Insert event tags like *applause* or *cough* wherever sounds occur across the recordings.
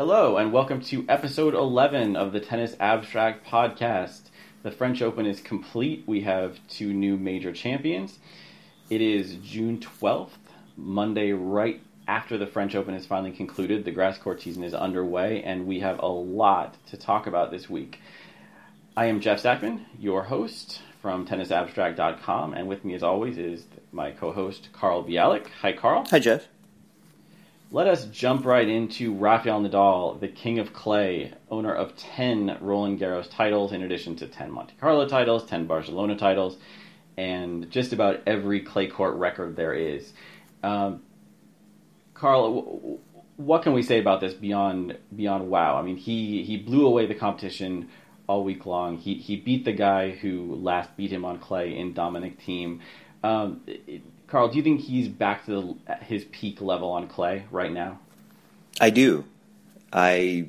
Hello, and welcome to episode 11 of the Tennis Abstract podcast. The French Open is complete. We have two new major champions. It is June 12th, Monday, right after the French Open is finally concluded. The grass court season is underway, and we have a lot to talk about this week. I am Jeff Sackmann, your host from tennisabstract.com, and with me, as always, is my co host, Carl Bialik. Hi, Carl. Hi, Jeff. Let us jump right into Rafael Nadal, the king of clay, owner of 10 Roland Garros titles, in addition to 10 Monte Carlo titles, 10 Barcelona titles, and just about every clay court record there is. Um, Carl, what can we say about this beyond beyond wow? I mean, he, he blew away the competition all week long. He he beat the guy who last beat him on clay in Dominic Thiem. Um, it, Carl, do you think he's back to the, his peak level on clay right now? I do. I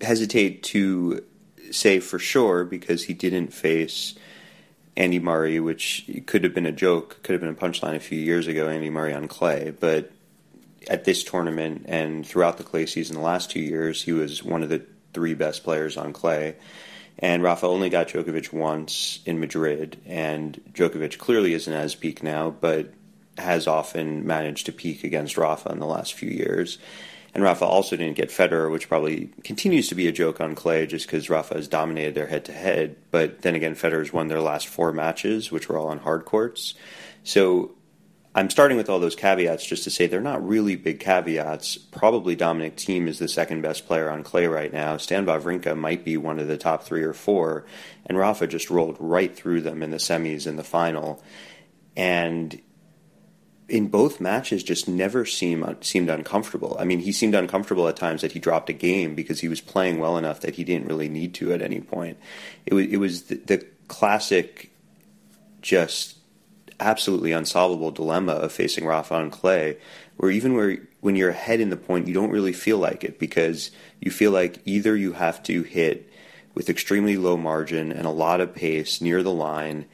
hesitate to say for sure because he didn't face Andy Murray, which could have been a joke, could have been a punchline a few years ago, Andy Murray on clay. But at this tournament and throughout the clay season the last two years, he was one of the three best players on clay. And Rafa only got Djokovic once in Madrid, and Djokovic clearly isn't as peak now, but has often managed to peak against Rafa in the last few years. And Rafa also didn't get Federer, which probably continues to be a joke on clay just because Rafa has dominated their head to head. But then again, Federer's won their last four matches, which were all on hard courts. So I'm starting with all those caveats just to say they're not really big caveats. Probably Dominic Thiem is the second best player on clay right now. Stan Wawrinka might be one of the top three or four, and Rafa just rolled right through them in the semis and the final. And in both matches, just never seem, seemed uncomfortable. I mean, he seemed uncomfortable at times that he dropped a game because he was playing well enough that he didn't really need to at any point. It was, it was the, the classic just absolutely unsolvable dilemma of facing Rafa on clay, where even where when you're ahead in the point, you don't really feel like it because you feel like either you have to hit with extremely low margin and a lot of pace near the line,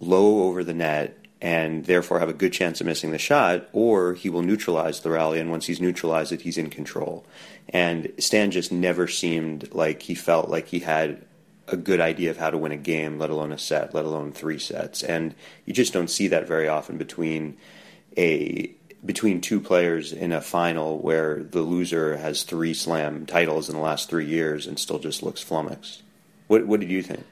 low over the net, and therefore have a good chance of missing the shot, or he will neutralize the rally, and once he's neutralized it, he's in control. And Stan just never seemed like he felt like he had a good idea of how to win a game, let alone a set, let alone three sets. And you just don't see that very often between a between two players in a final where the loser has three slam titles in the last three years and still just looks flummoxed. What what did you think?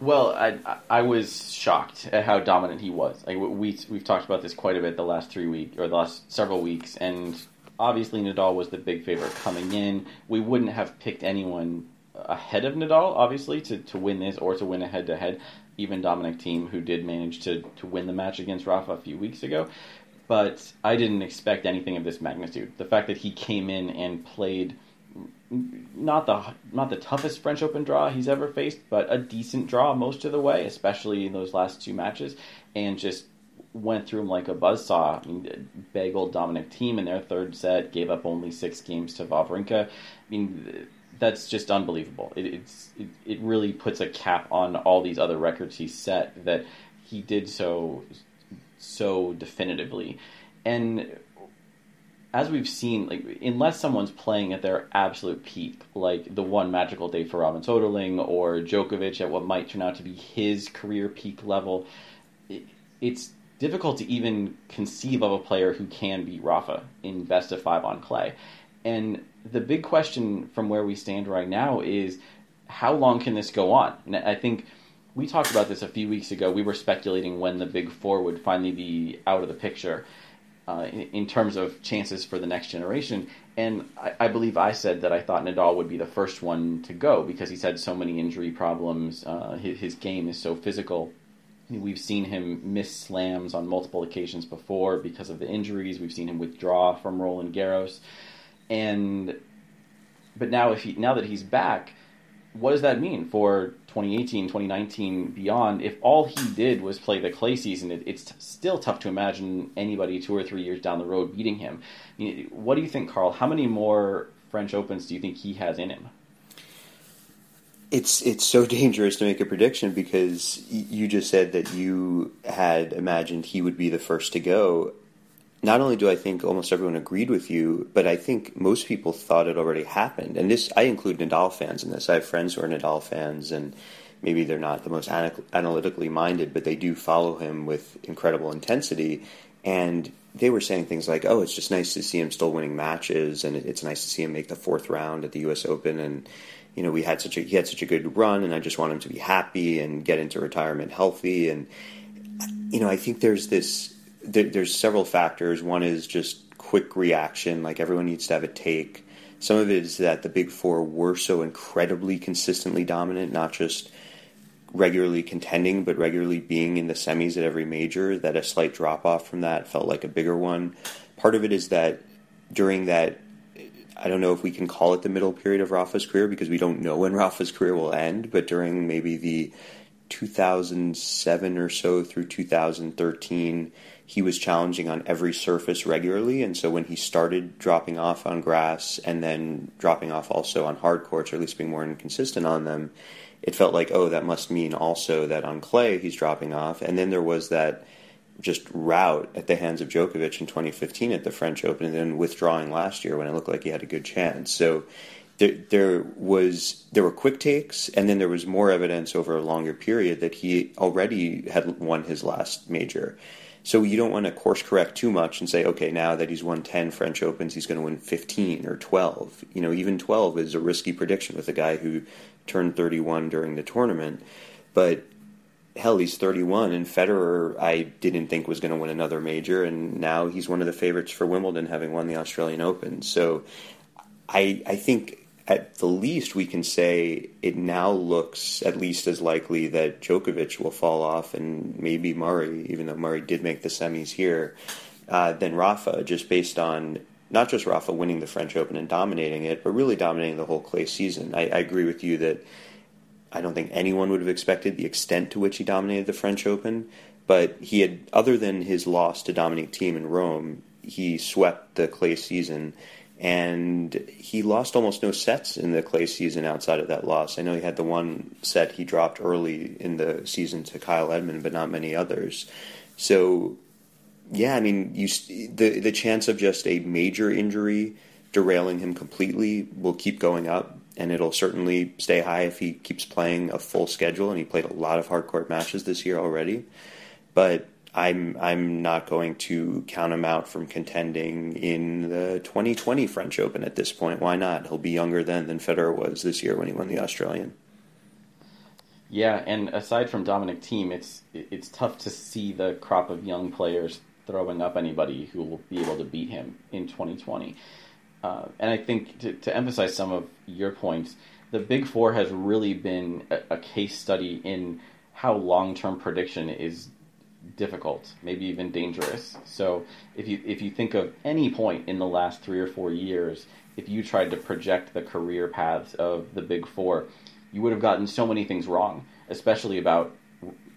Well, I I was shocked at how dominant he was. Like we we've talked about this quite a bit the last three weeks or the last several weeks, and obviously Nadal was the big favorite coming in. We wouldn't have picked anyone ahead of Nadal, obviously, to, to win this or to win a head to head. Even Dominic Thiem, who did manage to, to win the match against Rafa a few weeks ago. But I didn't expect anything of this magnitude. The fact that he came in and played not the not the toughest French Open draw he's ever faced, but a decent draw most of the way, especially in those last two matches, and just went through him like a buzzsaw. I mean, bageled Dominic Thiem in their third set, gave up only six games to Wawrinka. I mean, that's just unbelievable. It, it's it, it really puts a cap on all these other records he set that he did so so definitively, and as we've seen, like unless someone's playing at their absolute peak, like the one magical day for Robin Soderling or Djokovic at what might turn out to be his career peak level, it, it's difficult to even conceive of a player who can beat Rafa in best of five on clay. And the big question from where we stand right now is how long can this go on? And I think we talked about this a few weeks ago. We were speculating when the big four would finally be out of the picture uh, in, in, terms of chances for the next generation. And I, I, believe I said that I thought Nadal would be the first one to go because he's had so many injury problems. Uh, his, his game is so physical. We've seen him miss slams on multiple occasions before because of the injuries. We've seen him withdraw from Roland Garros and but now if he now that he's back what does that mean for 2018 2019 beyond? If all he did was play the clay season it, it's t- still tough to imagine anybody two or three years down the road beating him. What do you think carl? How many more french opens do you think he has in him? It's it's so dangerous to make a prediction because you just said that you had imagined he would be the first to go not only do I think almost everyone agreed with you, but I think most people thought it already happened. And this, I include Nadal fans in this. I have friends who are Nadal fans, and maybe they're not the most analytically minded, but they do follow him with incredible intensity. And they were saying things like, "Oh, it's just nice to see him still winning matches, and it's nice to see him make the fourth round at the U.S. Open." And you know, we had such a he had such a good run, and I just want him to be happy and get into retirement healthy. And you know, I think there's this there, there's several factors. One is just quick reaction, like everyone needs to have a take. Some of it is that the big four were so incredibly consistently dominant, not just regularly contending, but regularly being in the semis at every major, that a slight drop off from that felt like a bigger one. Part of it is that during that, I don't know if we can call it the middle period of Rafa's career because we don't know when *laughs* Rafa's career will end, but during maybe the 2007 or so through 2013, he was challenging on every surface regularly. And so when he started dropping off on grass and then dropping off also on hard courts, or at least being more inconsistent on them, it felt like, oh, that must mean also that on clay he's dropping off. And then there was that just rout at the hands of Djokovic in 2015 at the French Open, and then withdrawing last year when it looked like he had a good chance. So there, there was there were quick takes, and then there was more evidence over a longer period that he already had won his last major. So you don't want to course correct too much and say, okay, now that he's won 10 French Opens, he's going to win 15 or 12. You know, even 12 is a risky prediction with a guy who turned 31 during the tournament. But hell, he's 31, and Federer, I didn't think was going to win another major, and now he's one of the favorites for Wimbledon, having won the Australian Open. So I, I think at the least, we can say it now looks at least as likely that Djokovic will fall off and maybe Murray, even though Murray did make the semis here, uh, than Rafa, just based on not just Rafa winning the French Open and dominating it, but really dominating the whole clay season. I, I agree with you that I don't think anyone would have expected the extent to which he dominated the French Open, but he had, other than his loss to Dominic Thiem in Rome, he swept the clay season and he lost almost no sets in the clay season outside of that loss. I know he had the one set he dropped early in the season to Kyle Edmund, but not many others. So, yeah, I mean, you the the chance of just a major injury derailing him completely will keep going up, and it'll certainly stay high if he keeps playing a full schedule. And he played a lot of hard court matches this year already, but I'm I'm not going to count him out from contending in the 2020 French Open at this point. Why not? He'll be younger then than Federer was this year when he won the Australian. Yeah, and aside from Dominic Thiem, it's it's tough to see the crop of young players throwing up anybody who will be able to beat him in 2020. Uh, and I think to, to emphasize some of your points, the Big Four has really been a, a case study in how long term prediction is difficult, maybe even dangerous. So if you if you think of any point in the last three or four years, if you tried to project the career paths of the big four, you would have gotten so many things wrong, especially about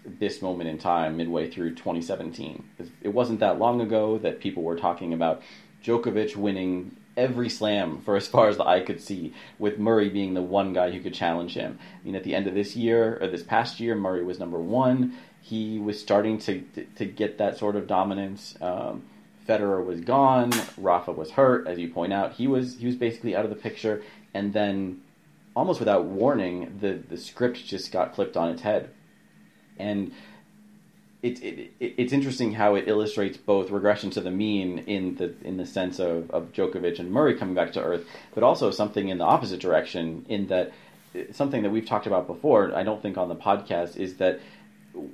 this moment in time, midway through 2017. It wasn't that long ago that people were talking about Djokovic winning every slam for as far as the eye could see, with Murray being the one guy who could challenge him. I mean, at the end of this year, or this past year, Murray was number one he was starting to to get that sort of dominance. Um, Federer was gone. Rafa was hurt, as you point out. He was he was basically out of the picture, and then almost without warning, the the script just got flipped on its head, and. It, it, it, it's interesting how it illustrates both regression to the mean in the in the sense of, of Djokovic and Murray coming back to earth, but also something in the opposite direction in that something that we've talked about before. I don't think on the podcast is that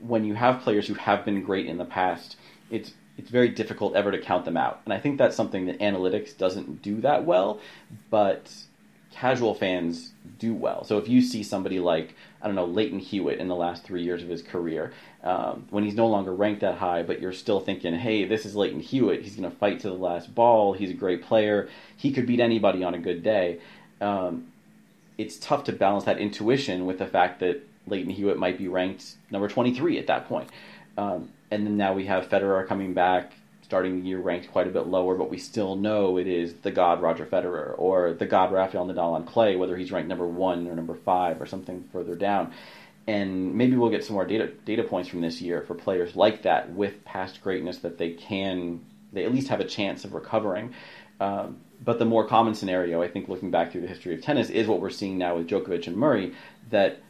when you have players who have been great in the past, it's it's very difficult ever to count them out. And I think that's something that analytics doesn't do that well, but casual fans do well. So if you see somebody like I don't know Lleyton Hewitt in the last three years of his career, um, when he's no longer ranked that high, but you're still thinking, hey, this is Lleyton Hewitt. He's going to fight to the last ball. He's a great player. He could beat anybody on a good day. Um, it's tough to balance that intuition with the fact that Lleyton Hewitt might be ranked number 23 at that point. Um, and then now we have Federer coming back, starting the year ranked quite a bit lower, but we still know it is the god Roger Federer or the god Rafael Nadal on clay, whether he's ranked number one or number five or something further down. And maybe we'll get some more data data points from this year for players like that with past greatness that they can they at least have a chance of recovering. Um, but the more common scenario, I think, looking back through the history of tennis, is what we're seeing now with Djokovic and Murray. That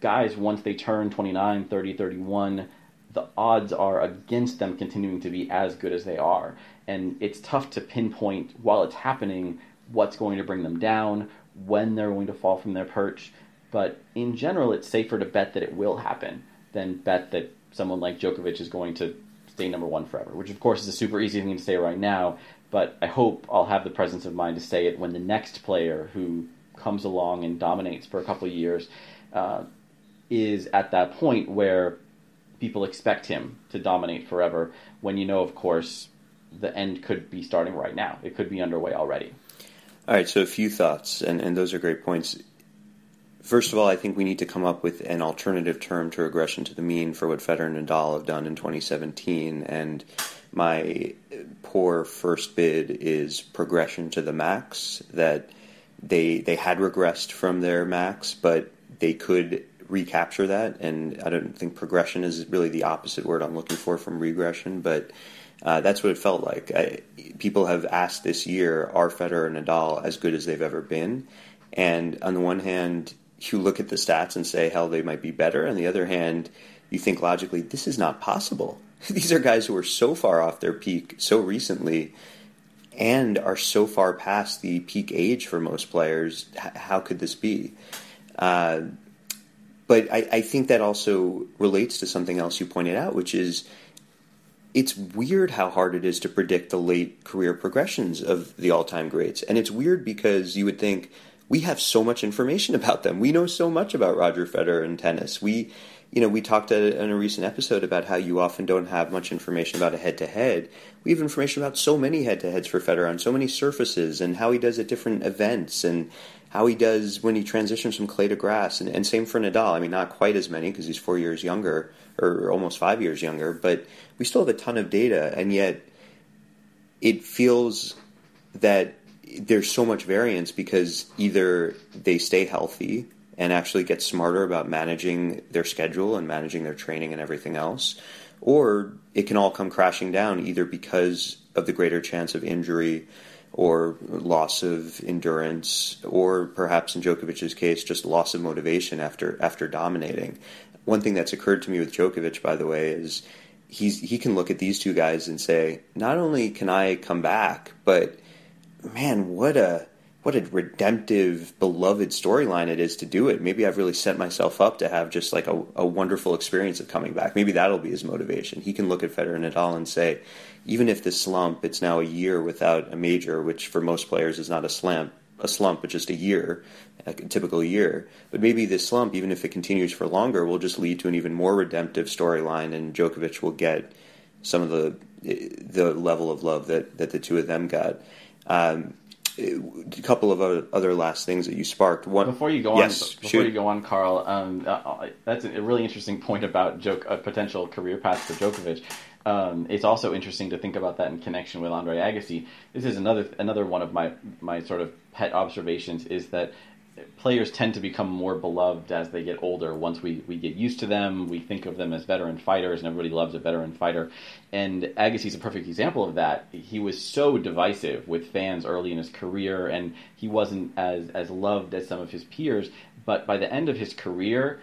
guys, once they turn 29, 30, 31, the odds are against them continuing to be as good as they are. And it's tough to pinpoint while it's happening what's going to bring them down, when they're going to fall from their perch. But in general, it's safer to bet that it will happen than bet that someone like Djokovic is going to stay number one forever, which of course is a super easy thing to say right now. But I hope I'll have the presence of mind to say it when the next player who comes along and dominates for a couple of years uh, is at that point where people expect him to dominate forever. When you know, of course, the end could be starting right now. It could be underway already. All right, so a few thoughts, and, and those are great points. First of all, I think we need to come up with an alternative term to regression to the mean for what Federer and Nadal have done in 2017. And my poor first bid is progression to the max. That they they had regressed from their max, but they could recapture that. And I don't think progression is really the opposite word I'm looking for from regression, but uh, that's what it felt like. I, people have asked this year, are Federer and Nadal as good as they've ever been? And on the one hand, you look at the stats and say, hell, they might be better. On the other hand, you think logically, this is not possible. *laughs* These are guys who are so far off their peak so recently and are so far past the peak age for most players. H- how could this be? Uh, but I, I think that also relates to something else you pointed out, which is it's weird how hard it is to predict the late career progressions of the all-time greats. And it's weird because you would think we have so much information about them. We know so much about roger federer and tennis. We you know we talked in a recent episode about how you often don't have much information about a head-to-head. We have information about so many head-to-heads for federer on so many surfaces and how he does at different events and how he does when he transitions from clay to grass and, and same for nadal. I mean not quite as many because he's four years younger or almost five years younger, but we still have a ton of data, and yet it feels that there's so much variance because either they stay healthy and actually get smarter about managing their schedule and managing their training and everything else, or it can all come crashing down either because of the greater chance of injury or loss of endurance, or perhaps in Djokovic's case, just loss of motivation after after dominating. One thing that's occurred to me with Djokovic, by the way, is he's he can look at these two guys and say, not only can I come back, but man, what a what a redemptive, beloved storyline it is to do it. Maybe I've really set myself up to have just like a, a, wonderful experience of coming back. Maybe that'll be his motivation. He can look at Federer Nadal and say, even if this slump, it's now a year without a major, which for most players is not a slump, a slump, but just a year, a typical year. But maybe this slump, even if it continues for longer, will just lead to an even more redemptive storyline, and Djokovic will get some of the the level of love that, that the two of them got. Um, a couple of other last things that you sparked. One, before you go yes, on, before shoot. you go on, Carl, um, uh, that's a really interesting point about joke, a potential career path for Djokovic. Um, it's also interesting to think about that in connection with Andre Agassi. This is another another one of my my sort of pet observations is that players tend to become more beloved as they get older. Once we, we get used to them, we think of them as veteran fighters, and everybody loves a veteran fighter. And Agassi's a perfect example of that. He was so divisive with fans early in his career, and he wasn't as as loved as some of his peers. But by the end of his career,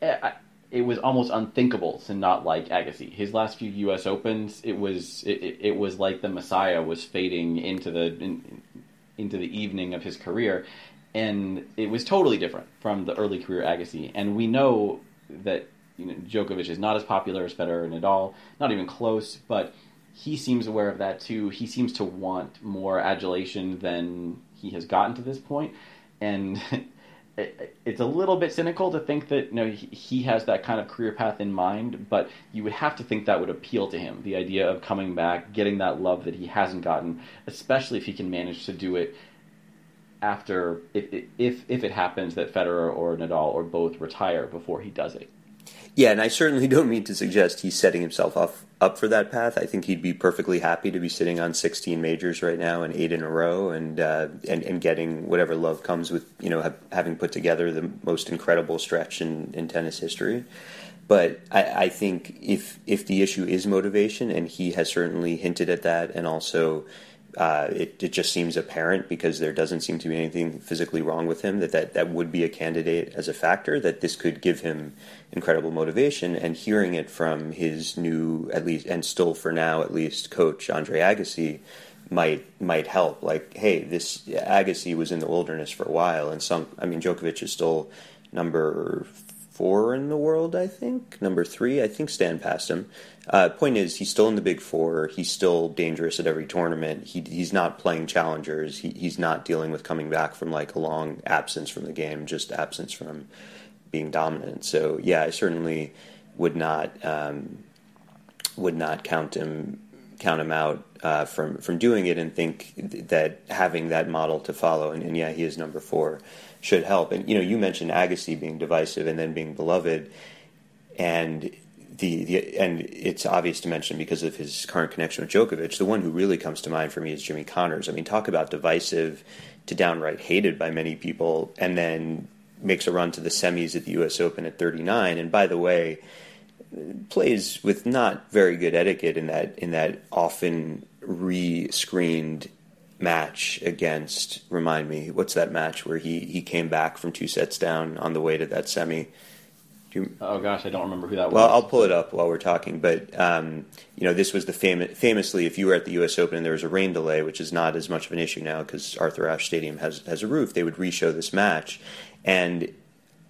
eh, it was almost unthinkable to not like Agassi. His last few U.S. Opens, it was it, it was like the Messiah was fading into the in, into the evening of his career, and it was totally different from the early career Agassi. And we know that you know, Djokovic is not as popular as Federer and Nadal, not even close, but he seems aware of that too. He seems to want more adulation than he has gotten to this point, and *laughs* it's a little bit cynical to think that you know he has that kind of career path in mind, but you would have to think that would appeal to him. The idea of coming back, getting that love that he hasn't gotten, especially if he can manage to do it after if if if it happens that Federer or Nadal or both retire before he does it. Yeah, and I certainly don't mean to suggest he's setting himself up up for that path. I think he'd be perfectly happy to be sitting on 16 majors right now and eight in a row, and uh, and and getting whatever love comes with you know having put together the most incredible stretch in, in tennis history. but I, I think if if the issue is motivation, and he has certainly hinted at that, and also uh, it, it just seems apparent because there doesn't seem to be anything physically wrong with him that, that that would be a candidate as a factor that this could give him incredible motivation. And hearing it from his new at least and still for now at least coach Andre Agassi might might help. Like hey this Agassi was in the wilderness for a while and some I mean Djokovic is still number four in the world I think number three I think Stan passed him uh, point is, he's still in the Big Four. He's still dangerous at every tournament. He, he's not playing challengers. He, he's not dealing with coming back from like a long absence from the game, just absence from being dominant. So yeah, I certainly would not um, would not count him count him out uh, from from doing it, and think that having that model to follow. And, and yeah, he is number four should help. And you know, you mentioned Agassi being divisive and then being beloved, and the, the and it's obvious to mention because of his current connection with Djokovic. The one who really comes to mind for me is Jimmy Connors. I mean, talk about divisive to downright hated by many people, and then makes a run to the semis at the U.S. Open at 39. And by the way, plays with not very good etiquette in that in that often re-screened match against. Remind me, what's that match where he he came back from two sets down on the way to that semi? You, oh gosh, I don't remember who that well, was. Well, I'll pull it up while we're talking. But um, you know, this was the famous. Famously, if you were at the U.S. Open and there was a rain delay, which is not as much of an issue now because Arthur Ashe Stadium has has a roof, they would re-show this match, and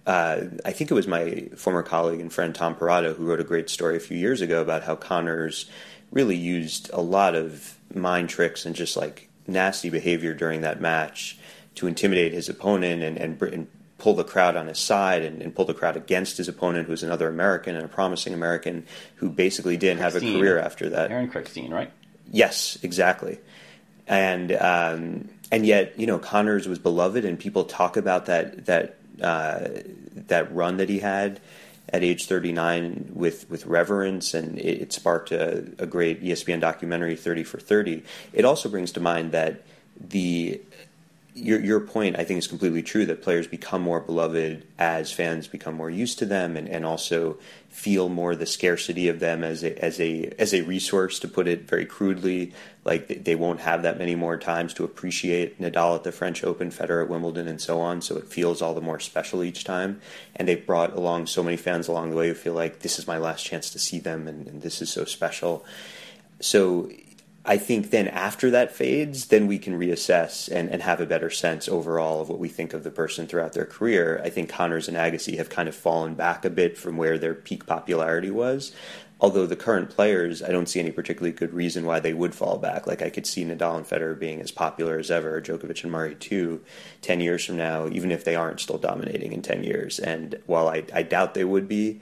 uh, I think it was my former colleague and friend Tom Perrotta who wrote a great story a few years ago about how Connors really used a lot of mind tricks and just like nasty behavior during that match to intimidate his opponent and, and, and pull the crowd on his side and, and pull the crowd against his opponent, who's another American and a promising American who basically didn't have a career after that. Aaron Krickstein, right? Yes, exactly. And um, and yet, you know, Connors was beloved, and people talk about that that uh, that run that he had at age 39 with, with reverence, and it, it sparked a, a, great ESPN documentary, 30 for 30. It also brings to mind that the your your point I think is completely true that players become more beloved as fans become more used to them and, and also feel more the scarcity of them as a as a as a resource to put it very crudely. Like they won't have that many more times to appreciate Nadal at the French Open, Federer at Wimbledon and so on. So it feels all the more special each time. And they've brought along so many fans along the way who feel like this is my last chance to see them and, and this is so special. So I think then after that fades, then we can reassess and, and have a better sense overall of what we think of the person throughout their career. I think Connors and Agassi have kind of fallen back a bit from where their peak popularity was. Although the current players, I don't see any particularly good reason why they would fall back. Like I could see Nadal and Federer being as popular as ever, Djokovic and Murray too, ten years from now, even if they aren't still dominating in ten years. And while I, I doubt they would be,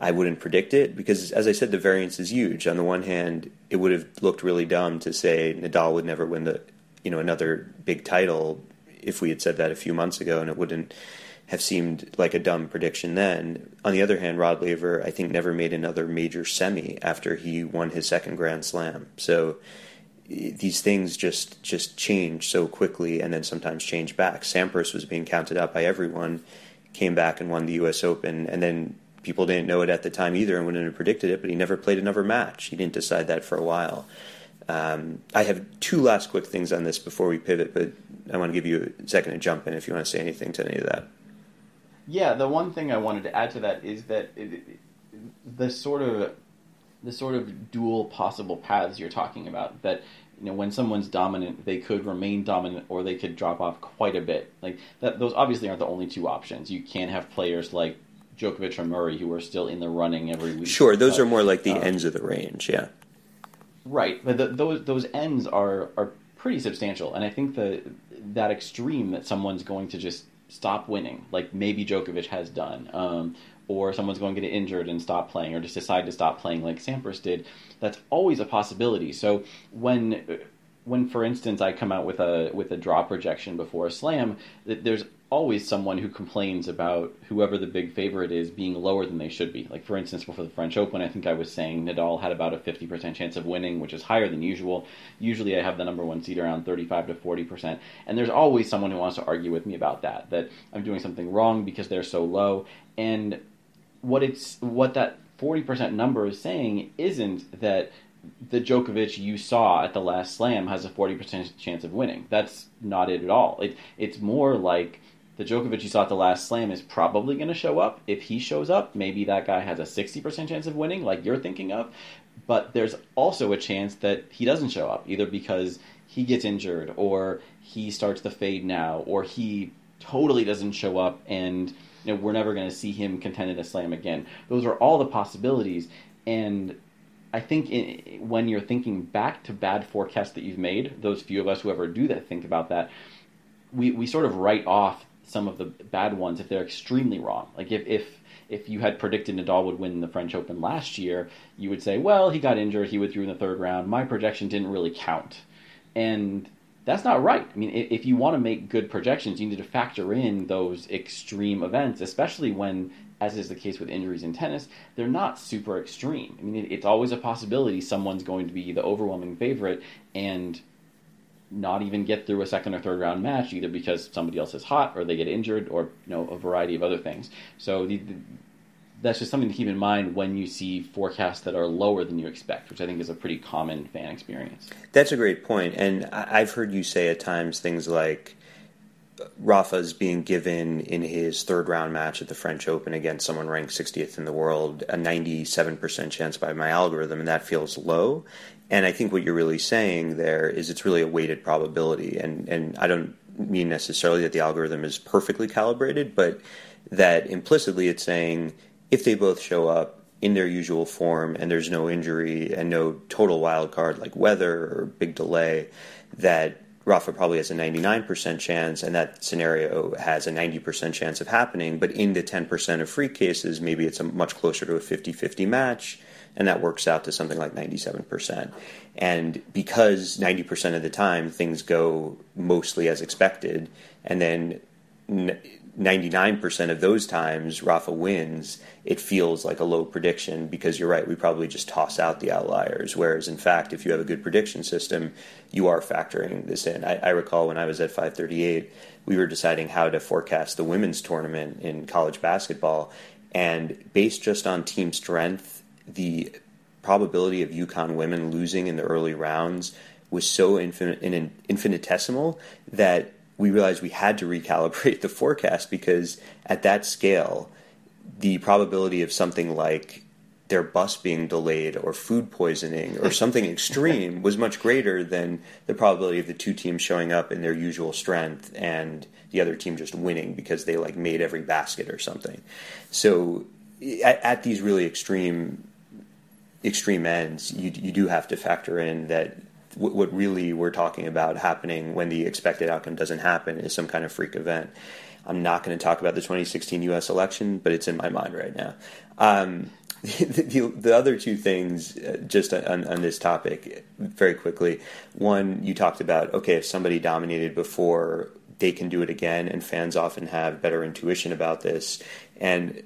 I wouldn't predict it because, as I said, the variance is huge. On the one hand, it would have looked really dumb to say Nadal would never win the, you know, another big title if we had said that a few months ago, and it wouldn't have seemed like a dumb prediction then. On the other hand, Rod Laver, I think, never made another major semi after he won his second Grand Slam. So these things just just change so quickly, and then sometimes change back. Sampras was being counted out by everyone, came back and won the U.S. Open, and then people didn't know it at the time either and wouldn't have predicted it, but he never played another match. He didn't decide that for a while. Um, I have two last quick things on this before we pivot, but I want to give you a second to jump in if you want to say anything to any of that. Yeah, the one thing I wanted to add to that is that it, the sort of the sort of dual possible paths you're talking about that you know when someone's dominant they could remain dominant or they could drop off quite a bit like that those obviously aren't the only two options you can have players like Djokovic or Murray, who are still in the running every week. Sure, those but, are more like the uh, ends of the range, yeah. Right, but the, those those ends are are pretty substantial, and I think the that extreme that someone's going to just stop winning, like maybe Djokovic has done, um, or someone's going to get injured and stop playing, or just decide to stop playing like Sampras did. That's always a possibility. So when when, for instance, I come out with a with a draw projection before a slam, there's always someone who complains about whoever the big favorite is being lower than they should be. Like for instance, before the French Open, I think I was saying Nadal had about a 50% chance of winning, which is higher than usual. Usually I have the number 1 seed around 35 to 40%. And there's always someone who wants to argue with me about that, that I'm doing something wrong because they're so low. And what it's what that 40% number is saying isn't that the Djokovic you saw at the last slam has a 40% chance of winning. That's not it at all. It, it's more like the Djokovic you saw at the last slam is probably going to show up. If he shows up, maybe that guy has a 60% chance of winning, like you're thinking of. But there's also a chance that he doesn't show up, either because he gets injured, or he starts to fade now, or he totally doesn't show up and you know, we're never going to see him contend in a slam again. Those are all the possibilities. And I think in, when you're thinking back to bad forecasts that you've made, those few of us who ever do that think about that, we, we sort of write off some of the bad ones if they're extremely wrong. Like if, if if you had predicted Nadal would win the French Open last year, you would say, well, he got injured, he withdrew in the third round. My projection didn't really count. And that's not right. I mean, if you want to make good projections, you need to factor in those extreme events, especially when, as is the case with injuries in tennis, they're not super extreme. I mean, it's always a possibility someone's going to be the overwhelming favorite and not even get through a second or third round match either because somebody else is hot or they get injured or you know a variety of other things. So the, that's just something to keep in mind when you see forecasts that are lower than you expect, which I think is a pretty common fan experience. That's a great point, and I've heard you say at times things like uh, Rafa's being given in his third round match at the French Open against someone ranked 60th in the world a 97% chance by my algorithm, and that feels low. And I think what you're really saying there is it's really a weighted probability, and and I don't mean necessarily that the algorithm is perfectly calibrated, but that implicitly it's saying if they both show up in their usual form and there's no injury and no total wild card like weather or big delay, that Rafa probably has a 99% chance, and that scenario has a 90% chance of happening. But in the 10% of free cases, maybe it's a much closer to a 50 50 match, and that works out to something like 97%. And because 90% of the time things go mostly as expected, and then 99% of those times Rafa wins, it feels like a low prediction because you're right, we probably just toss out the outliers. Whereas, in fact, if you have a good prediction system, you are factoring this in. I, I recall when I was at 538, we were deciding how to forecast the women's tournament in college basketball. And based just on team strength, the probability of UConn women losing in the early rounds was so infinitesimal that we realized we had to recalibrate *laughs* the forecast because at that scale, the probability of something like their bus being delayed or food poisoning or *laughs* something extreme was much greater than the probability of the two teams showing up in their usual strength and the other team just winning because they like made every basket or something. So at, at these really extreme extreme ends, you you do have to factor in that what really we're talking about happening when the expected outcome doesn't happen is some kind of freak event. I'm not going to talk about the 2016 U.S. election, but it's in my mind right now. Um, *laughs* the, the, the, other two things, uh, just on, on, this topic, very quickly. One, you talked about okay, if somebody dominated before, they can do it again, and fans often have better intuition about this. And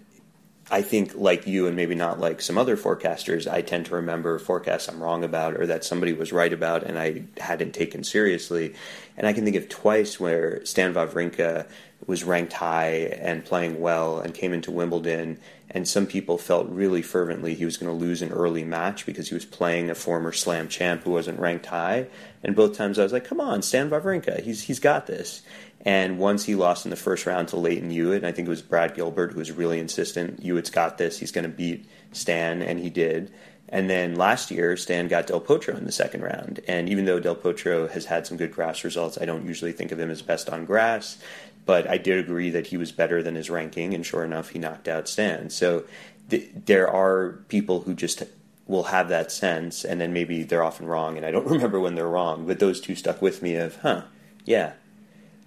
I think, like you, and maybe not like some other forecasters, I tend to remember forecasts I'm wrong about or that somebody was right about and I hadn't taken seriously. And I can think of twice where Stan Wawrinka was ranked high and playing well and came into Wimbledon, and some people felt really fervently he was going to lose an early match because he was playing a former Slam champ who wasn't ranked high. And both times I was like, "Come on, Stan Wawrinka, he's he's got this." And once he lost in the first round to Lleyton Hewitt, and I think it was Brad Gilbert who was really insistent, Hewitt's got this, he's going to beat Stan, and he did. And then last year, Stan got Del Potro in the second round. And even though Del Potro has had some good grass results, I don't usually think of him as best on grass. But I did agree that he was better than his ranking, and sure enough, he knocked out Stan. So th- there are people who just will have that sense, and then maybe they're often wrong, and I don't *laughs* remember when they're wrong. But those two stuck with me of, huh, yeah,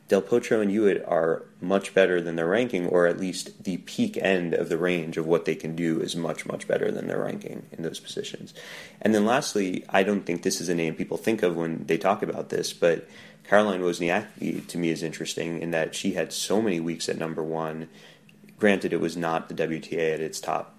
Del Potro and Hewitt are much better than their ranking, or at least the peak end of the range of what they can do is much, much better than their ranking in those positions. And then lastly, I don't think this is a name people think of when they talk about this, but Caroline Wozniacki to me is interesting in that she had so many weeks at number one. Granted, it was not the WTA at its top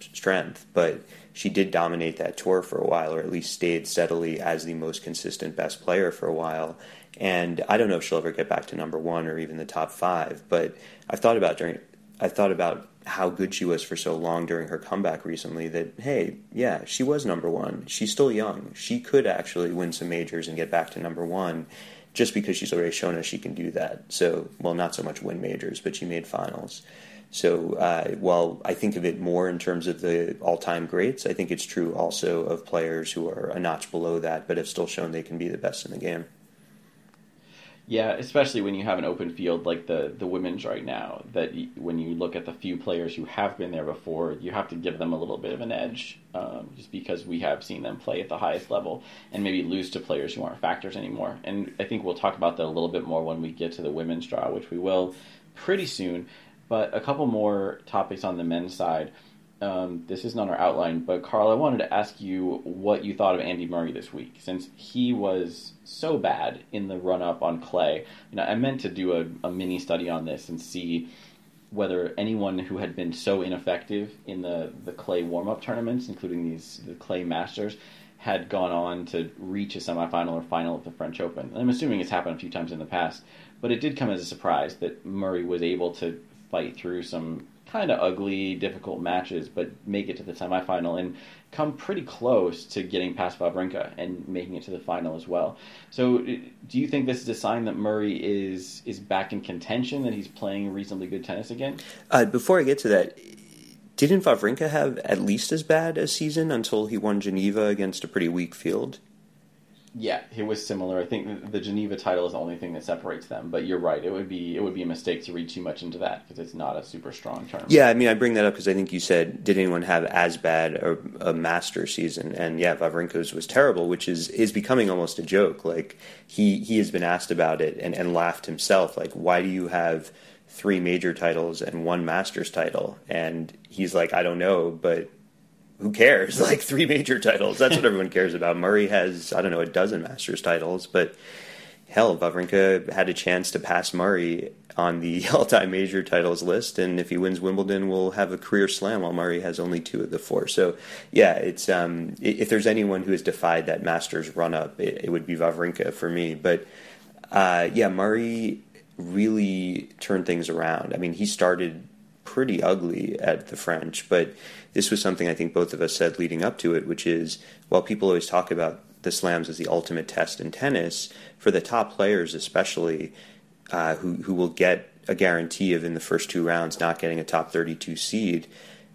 strength, but she did dominate that tour for a while, or at least stayed steadily as the most consistent best player for a while. And I don't know if she'll ever get back to number one or even the top five, but I've thought about during I thought about how good she was for so long during her comeback recently that hey, yeah, she was number one. She's still young. She could actually win some majors and get back to number one just because she's already shown us she can do that. So, well, not so much win majors, but she made finals. So, uh, while I think of it more in terms of the all time greats, I think it's true also of players who are a notch below that, but have still shown they can be the best in the game. Yeah, especially when you have an open field like the the women's right now. That when you look at the few players who have been there before, you have to give them a little bit of an edge, um, just because we have seen them play at the highest level and maybe lose to players who aren't factors anymore. And I think we'll talk about that a little bit more when we get to the women's draw, which we will pretty soon. But a couple more topics on the men's side. Um, this isn't our outline, but Carl, I wanted to ask you what you thought of Andy Murray this week, since he was so bad in the run up on clay. You know, I meant to do a, a mini study on this and see whether anyone who had been so ineffective in the, the clay warm up tournaments, including these the clay masters, had gone on to reach a semifinal or final of the French Open. I'm assuming it's happened a few times in the past, but it did come as a surprise that Murray was able to fight through some kind of ugly, difficult matches, but make it to the semifinal and come pretty close to getting past Wawrinka and making it to the final as well. So, do you think this is a sign that Murray is is back in contention, that he's playing reasonably good tennis again? Uh, before I get to that, didn't Wawrinka have at least as bad a season until he won Geneva against a pretty weak field? Yeah, it was similar. I think the Geneva title is the only thing that separates them. But you're right; it would be it would be a mistake to read too much into that because it's not a super strong term. Yeah, I mean, I bring that up because I think you said, did anyone have as bad a, a master season? And yeah, Wawrinka's was terrible, which is is becoming almost a joke. Like he he has been asked about it and, and laughed himself. Like, why do you have three major titles and one Masters title? And he's like, I don't know, but who cares? *laughs* Like three major titles. That's what everyone cares about. Murray has, I don't know, a dozen Masters titles, but hell, Wawrinka had a chance to pass Murray on the *laughs* all-time major titles list, and if he wins Wimbledon, we'll have a career slam. While Murray has only two of the four. So, yeah, it's um, if there's anyone who has defied that Masters run-up, it, it would be Wawrinka for me. But uh, yeah, Murray really turned things around. I mean, he started pretty ugly at the French, but this was something I think both of us said leading up to it, which is while people always talk about the slams as the ultimate test in tennis, for the top players especially, uh, who who will get a guarantee of in the first two rounds not getting a top 32 seed,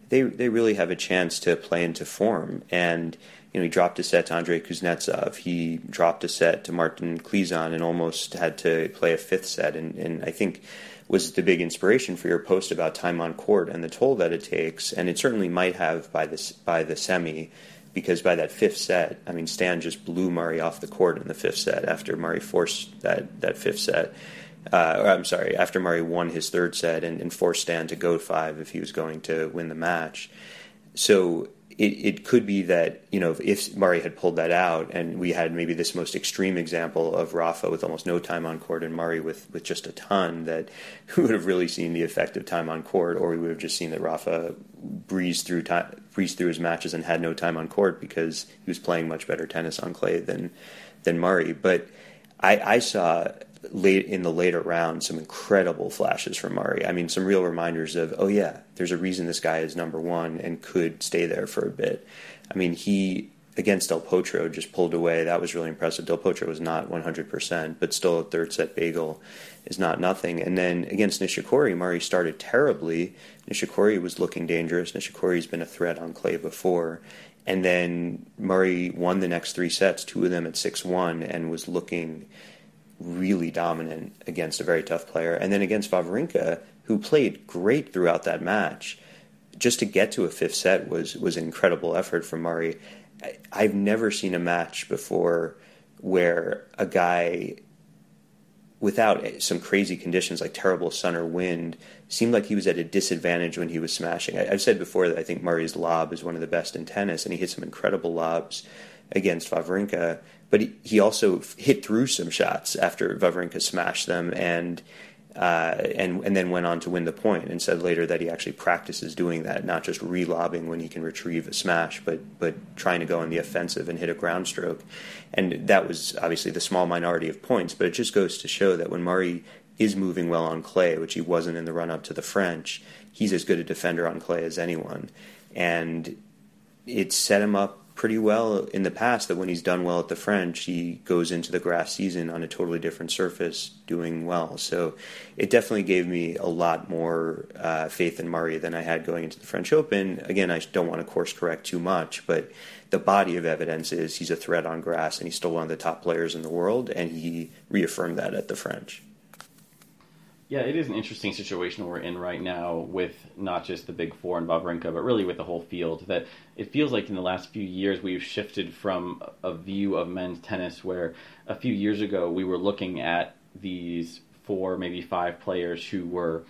they they really have a chance to play into form. And you know, he dropped a set to Andrei Kuznetsov. He dropped a set to Martin Klizan and almost had to play a fifth set. And, and I think was the big inspiration for your post about time on court and the toll that it takes, and it certainly might have by this by the semi, because by that fifth set, I mean Stan just blew Murray off the court in the fifth set after Murray forced that that fifth set. Uh, I'm sorry, after Murray won his third set and, and forced Stan to go five if he was going to win the match. So it, it could be that you know if Murray had pulled that out and we had maybe this most extreme example of Rafa with almost no time on court and Murray with, with just a ton that *laughs* we would have really seen the effect of time on court or we would have just seen that Rafa breezed through time, breezed through his matches and had no time on court because he was playing much better tennis on clay than than Murray. But I, I saw late in the later round some incredible flashes from Murray. I mean, some real reminders of, oh yeah, there's a reason this guy is number one and could stay there for a bit. I mean, he against Del Potro just pulled away. That was really impressive. Del Potro was not 100%, but still a third set bagel is not nothing. And then against Nishikori, Murray started terribly. Nishikori was looking dangerous. Nishikori's been a threat on clay before. And then Murray won the next three sets, two of them at 6 1, and was looking really dominant against a very tough player. And then against Wawrinka, who played great throughout that match, just to get to a fifth set was, was incredible effort from Murray. I, I've never seen a match before where a guy without some crazy conditions like terrible sun or wind, seemed like he was at a disadvantage when he was smashing. I, have said before that I think Murray's lob is one of the best in tennis, and he hit some incredible lobs against Wawrinka but he, he also hit through some shots after Wawrinka smashed them and uh, and and then went on to win the point and said later that he actually practices doing that, not just relobbing when he can retrieve a smash, but but trying to go on the offensive and hit a ground stroke. And that was obviously the small minority of points, but it just goes to show that when Murray is moving well on clay, which he wasn't in the run up to the French, he's as good a defender on clay as anyone. And it set him up pretty well in the past that when he's done well at the French, he goes into the grass season on a totally different surface doing well. So it definitely gave me a lot more uh, faith in Murray than I had going into the French Open. Again, I don't want to course correct too much, but the body of evidence is he's a threat on grass and he's still one of the top players in the world, and he reaffirmed that at the French. Yeah, it is an interesting situation we're in right now with not just the big four and Wawrinka, but really with the whole field. That it feels like in the last few years we've shifted from a view of men's tennis where a few years ago we were looking at these four, maybe five players who were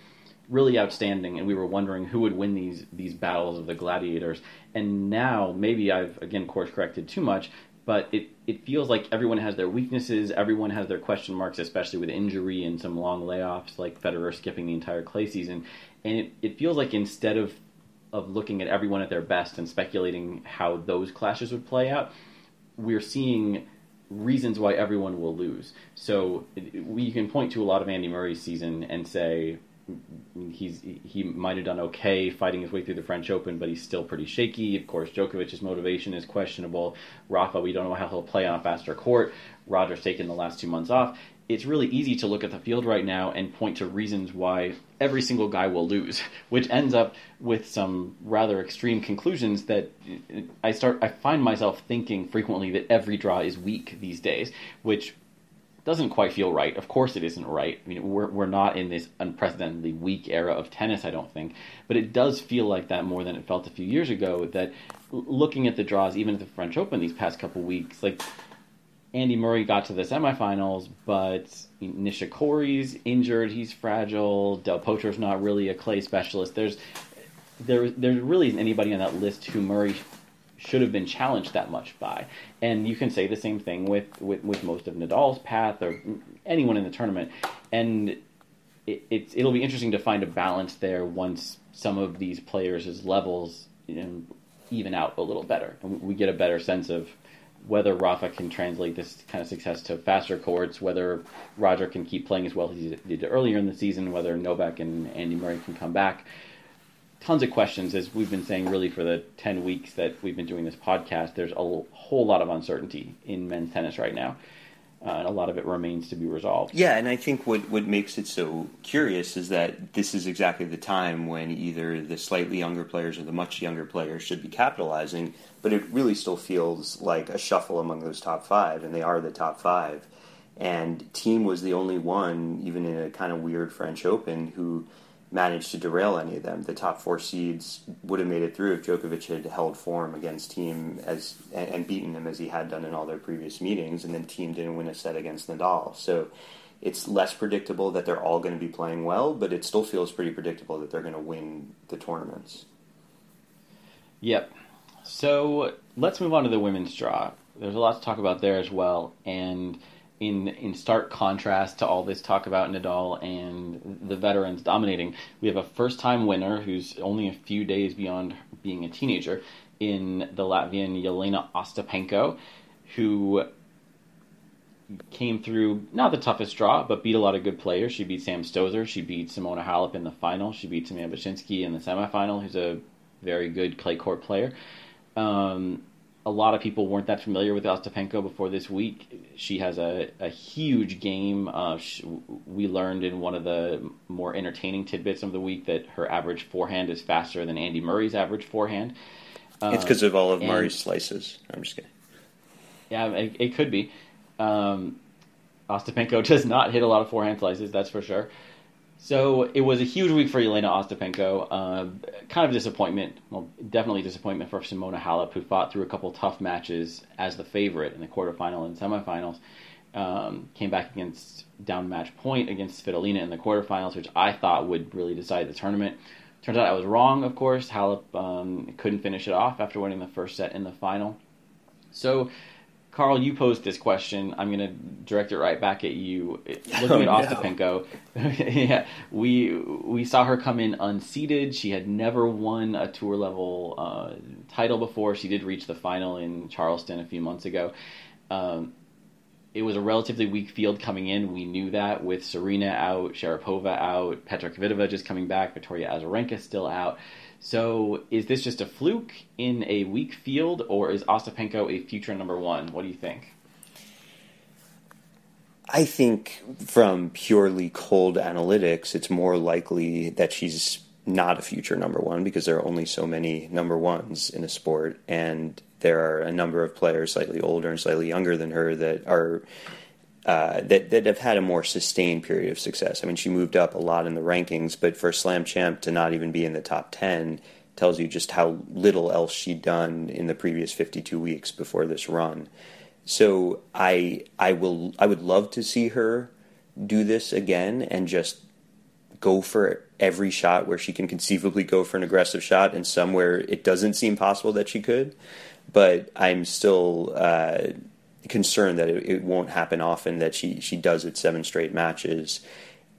really outstanding, and we were wondering who would win these these battles of the gladiators. And now, maybe I've again course corrected too much, but it, it feels like everyone has their weaknesses, everyone has their question marks, especially with injury and some long layoffs, like Federer skipping the entire clay season. And it, it feels like instead of of looking at everyone at their best and speculating how those clashes would play out, we're seeing reasons why everyone will lose. So we can point to a lot of Andy Murray's season and say, he's he might have done okay fighting his way through the French Open, but he's still pretty shaky. Of course, Djokovic's motivation is questionable. Rafa, we don't know how he'll play on a faster court. Roger's taken the last two months off. It's really easy to look at the field right now and point to reasons why every single guy will lose, *laughs* which ends up with some rather extreme conclusions that I start I find myself thinking frequently that every draw is weak these days, which doesn't quite feel right. Of course, it isn't right. I mean, we're we're not in this unprecedentedly weak era of tennis, I don't think, but it does feel like that more than it felt a few years ago. That looking at the draws, even at the French Open these past couple weeks, like Andy Murray got to the semifinals, but Nishikori's injured. He's fragile. Del Potro's not really a clay specialist. There's there there really isn't anybody on that list who Murray should have been challenged that much by. And you can say the same thing with, with, with most of Nadal's path or anyone in the tournament. And it, it's, it'll be interesting to find a balance there once some of these players' levels you know, even out a little better. And we get a better sense of whether Rafa can translate this kind of success to faster courts, whether Roger can keep playing as well as he did earlier in the season, whether Novak and Andy Murray can come back tons of questions, as we've been saying really for the 10 weeks that we've been doing this podcast. There's a whole lot of uncertainty in men's tennis right now. Uh, and a lot of it remains to be resolved. Yeah, and I think what, what makes it so curious is that this is exactly the time when either the slightly younger players or the much younger players should be capitalizing, but it really still feels like a shuffle among those top five, and they are the top five. And Thiem was the only one, even in a kind of weird French Open, who managed to derail any of them. The top four seeds would have made it through if Djokovic had held form against Thiem as and, and beaten them as he had done in all their previous meetings, and then Thiem didn't win a set against Nadal. So it's less predictable that they're all going to be playing well, but it still feels pretty predictable that they're going to win the tournaments. Yep. So let's move on to the women's draw. There's a lot to talk about there as well, and in in stark contrast to all this talk about Nadal and the veterans dominating, we have a first time winner who's only a few days beyond being a teenager in the Latvian Yelena Ostapenko, who came through not the toughest draw, but beat a lot of good players. She beat Sam Stosur, she beat Simona Halep in the final, she beat Tamara Bacsinszky in the semifinal, who's a very good clay court player. Um, a lot of people weren't that familiar with Ostapenko before this week. She has a, a huge game. Uh, she, we learned in one of the more entertaining tidbits of the week that her average forehand is faster than Andy Murray's average forehand. Uh, it's because of all of Murray's slices. I'm just kidding. Yeah, it, it could be. Um, Ostapenko *laughs* does not hit a lot of forehand slices, that's for sure. So it was a huge week for Elena Ostapenko. Uh, kind of disappointment. Well, definitely disappointment for Simona Halep, who fought through a couple tough matches as the favorite in the quarterfinal and semifinals. Um, came back against down match point against Svitolina in the quarterfinals, which I thought would really decide the tournament. Turns out I was wrong, of course. Halep um, couldn't finish it off after winning the first set in the final. So Carl, you posed this question. I'm going to direct it right back at you. *laughs* Looking oh, at Ostapenko, no. *laughs* yeah, we we saw her come in unseeded. She had never won a tour level uh, title before. She did reach the final in Charleston a few months ago. Um, it was a relatively weak field coming in. We knew that with Serena out, Sharapova out, Petra Kvitova just coming back, Victoria Azarenka still out. So is this just a fluke in a weak field, or is Ostapenko a future number one? What do you think? I think from purely cold analytics, it's more likely that she's not a future number one because there are only so many number ones in a sport, and there are a number of players slightly older and slightly younger than her that are uh, that that have had a more sustained period of success. I mean, she moved up a lot in the rankings, but for Slam Champ to not even be in the top ten tells you just how little else she'd done in the previous 52 weeks before this run. So I I will I would love to see her do this again and just go for every shot where she can conceivably go for an aggressive shot and somewhere it doesn't seem possible that she could. But I'm still uh, concerned that it, it, won't happen often that she, she does it seven straight matches.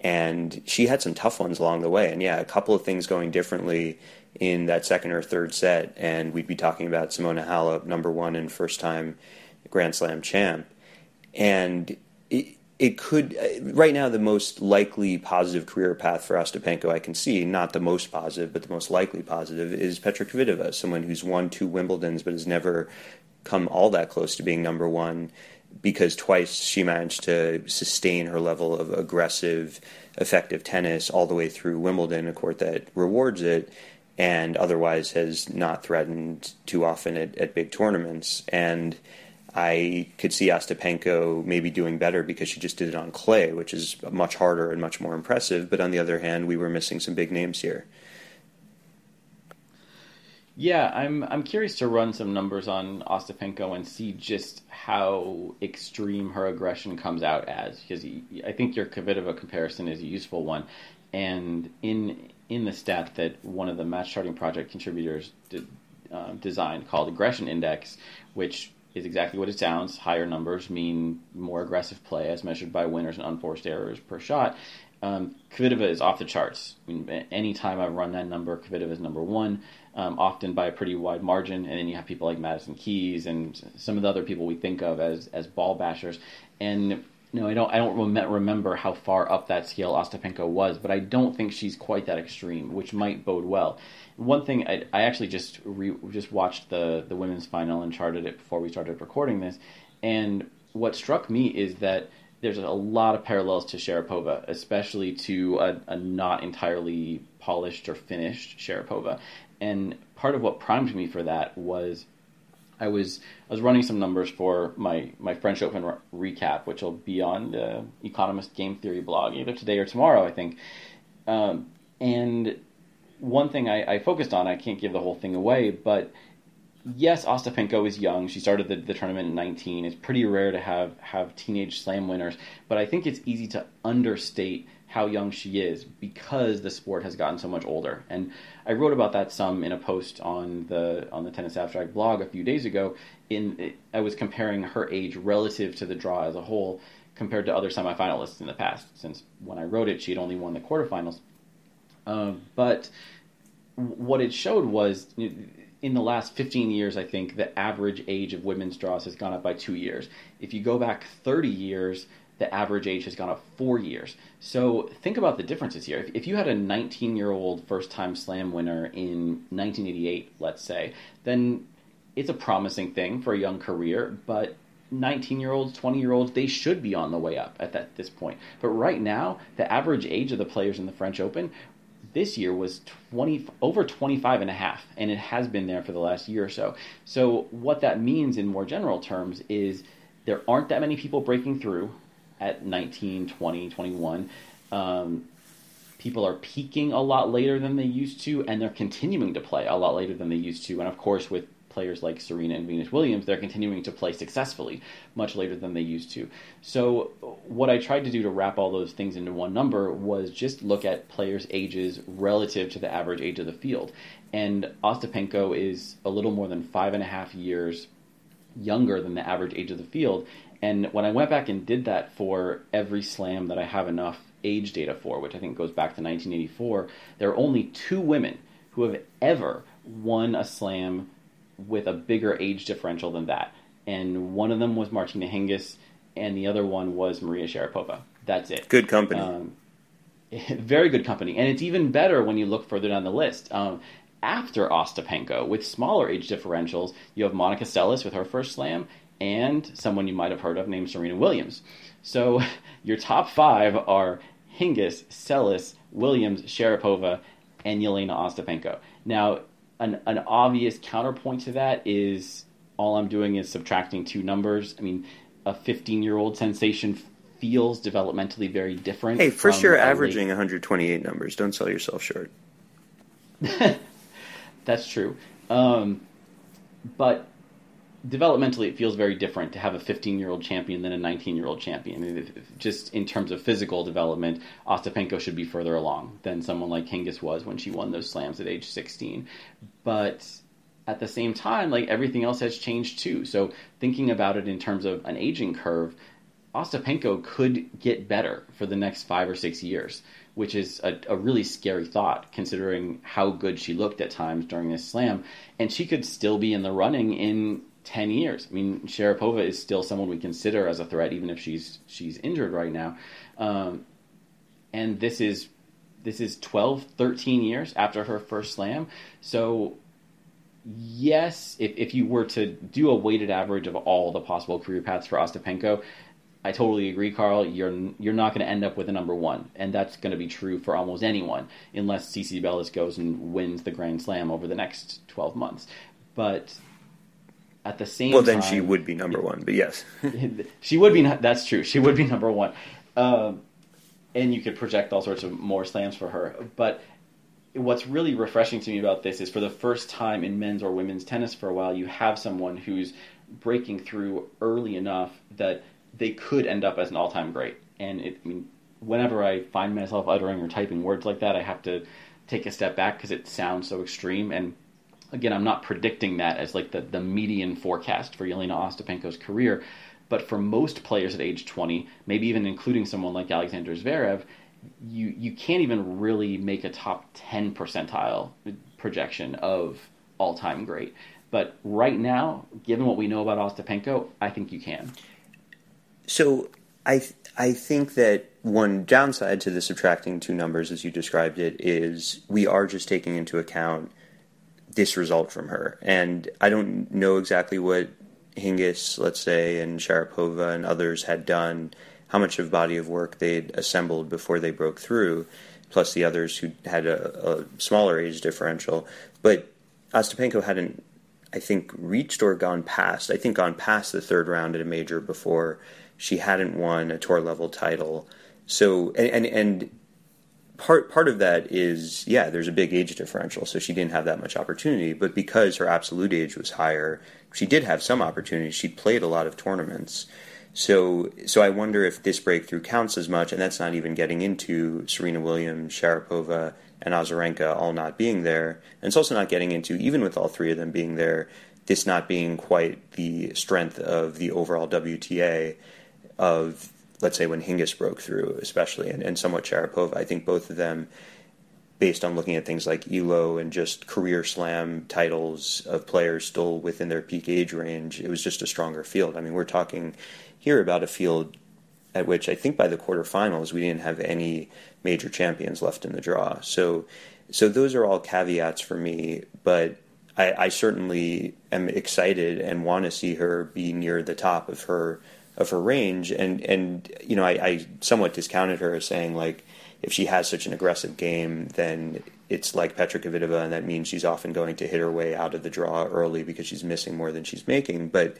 And she had some tough ones along the way. And yeah, a couple of things going differently in that second or third set. And we'd be talking about Simona Halep, number one and first time Grand Slam champ. And it, it could uh, right now the most likely positive career path for Ostapenko I can see, not the most positive, but the most likely positive is Petra Kvitova, someone who's won two Wimbledons but has never come all that close to being number one because twice she managed to sustain her level of aggressive, effective tennis all the way through Wimbledon, a court that rewards it, and otherwise has not threatened too often at, at big tournaments. And I could see Ostapenko maybe doing better because she just did it on clay, which is much harder and much more impressive. But on the other hand, we were missing some big names here. Yeah, I'm I'm curious to run some numbers on Ostapenko and see just how extreme her aggression comes out as because I think your Kvitova comparison is a useful one, and in in the stat that one of the match charting project contributors uh, designed called Aggression Index, which is exactly what it sounds. Higher numbers mean more aggressive play as measured by winners and unforced errors per shot. Um, Kvitova is off the charts. I mean, anytime I run that number, Kvitova is number one, um, often by a pretty wide margin. And then you have people like Madison Keys and some of the other people we think of as as ball bashers. And no, I don't. I don't rem- remember how far up that scale Ostapenko was, but I don't think she's quite that extreme, which might bode well. One thing I, I actually just re, just watched the the women's final and charted it before we started recording this, and what struck me is that there's a lot of parallels to Sharapova, especially to a, a not entirely polished or finished Sharapova, and part of what primed me for that was I was I was running some numbers for my my French Open re- recap, which will be on the Economist Game Theory blog either today or tomorrow, I think. Um, and one thing I, I, focused on, I can't give the whole thing away, but yes, Ostapenko is young. She started the, the tournament at 19. It's pretty rare to have have teenage slam winners, but I think it's easy to understate how young she is because the sport has gotten so much older. And I wrote about that some in a post on the on the Tennis Abstract blog a few days ago. In I was comparing her age relative to the draw as a whole compared to other semifinalists in the past. Since when I wrote it, she had only won the quarterfinals. Um, but what it showed was in the last 15 years, I think the average age of women's draws has gone up by two years. If you go back 30 years, the average age has gone up four years. So think about the differences here. If, if you had a 19 year old first time slam winner in 1988, let's say, then it's a promising thing for a young career, but 19 year olds, 20 year olds, they should be on the way up at that, this point. But right now, the average age of the players in the French Open this year was 20 over 25 and a half and it has been there for the last year or so. So what that means in more general terms is there aren't that many people breaking through at 19, 20, 21. Um, people are peaking a lot later than they used to, and they're continuing to play a lot later than they used to. And of course, with players like Serena and Venus Williams, they're continuing to play successfully much later than they used to. So, what I tried to do to wrap all those things into one number was just look at players' ages relative to the average age of the field. And Ostapenko is a little more than five and a half years younger than the average age of the field. And when I went back and did that for every slam that I have enough age data for, which I think goes back to 1984, there are only two women who have ever won a slam with a bigger age differential than that. And one of them was Martina Hingis, and the other one was Maria Sharapova. That's it. Good company. Um, *laughs* very good company, and it's even better when you look further down the list. Um, after Ostapenko, with smaller age differentials, you have Monica Seles with her first slam, and someone you might have heard of named Serena Williams. So *laughs* your top five are Hingis, Seles, Williams, Sharapova, and Yelena Ostapenko. Now, an, an obvious counterpoint to that is all I'm doing is subtracting two numbers. I mean, a 15 year old sensation feels developmentally very different. Hey, first you're averaging 128 numbers. Don't sell yourself short. *laughs* That's true. Um, but developmentally, it feels very different to have a 15 year old champion than a 19 year old champion. Just in terms of physical development, Ostapenko should be further along than someone like Hingis was when she won those slams at age 16. But at the same time, like everything else has changed too. So thinking about it in terms of an aging curve, Ostapenko could get better for the next five or six years, which is a, a, really scary thought considering how good she looked at times during this slam. And she could still be in the running in 10 years. I mean, Sharapova is still someone we consider as a threat, even if she's she's injured right now. Um, and this is this is 12, 13 years after her first slam. So yes, if, if you were to do a weighted average of all the possible career paths for Ostapenko, I totally agree, Carl. You're you're not going to end up with a number one, and that's going to be true for almost anyone, unless CC Bellis goes and wins the Grand Slam over the next twelve months. But at the same well, then time, she would be number one. But yes, *laughs* she would be. That's true. She would be number one, um, and you could project all sorts of more slams for her. But what's really refreshing to me about this is for the first time in men's or women's tennis for a while, you have someone who's breaking through early enough that they could end up as an all-time great. And it, I mean, whenever I find myself uttering or typing words like that, I have to take a step back because it sounds so extreme. And again, I'm not predicting that as like the, the median forecast for Yelena Ostapenko's career. But for most players at age 20, maybe even including someone like Alexander Zverev, you you can't even really make a top 10 percentile projection of all-time great. But right now, given what we know about Ostapenko, I think you can. So I th- I think that one downside to the subtracting two numbers, as you described it, is we are just taking into account this result from her, and I don't know exactly what Hingis, let's say, and Sharapova and others had done how much of body of work they'd assembled before they broke through, plus the others who had a, a smaller age differential. But Ostapenko hadn't, I think, reached or gone past. I think gone past the third round at a major before she hadn't won a tour level title. So and, and and part part of that is yeah, there's a big age differential, so she didn't have that much opportunity. But because her absolute age was higher, she did have some opportunities. She played a lot of tournaments. So, so I wonder if this breakthrough counts as much, and that's not even getting into Serena Williams, Sharapova, and Azarenka all not being there. And it's also not getting into, even with all three of them being there, this not being quite the strength of the overall WTA of, let's say, when Hingis broke through, especially, and, and somewhat Sharapova. I think both of them, based on looking at things like ELO and just career slam titles of players still within their peak age range, it was just a stronger field. I mean, we're talking here about a field at which I think by the quarterfinals we didn't have any major champions left in the draw. So, so those are all caveats for me. But I, I certainly am excited and want to see her be near the top of her of her range. And and you know I, I somewhat discounted her as saying like if she has such an aggressive game, then it's like Petra Kvitova, and that means she's often going to hit her way out of the draw early because she's missing more than she's making. But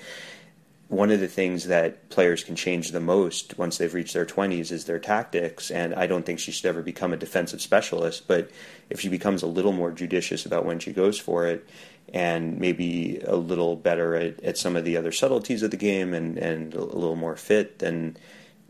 one of the things that players can change the most once they've reached their 20s is their tactics. And I don't think she should ever become a defensive specialist, but if she becomes a little more judicious about when she goes for it and maybe a little better at, at some of the other subtleties of the game and, and a little more fit, then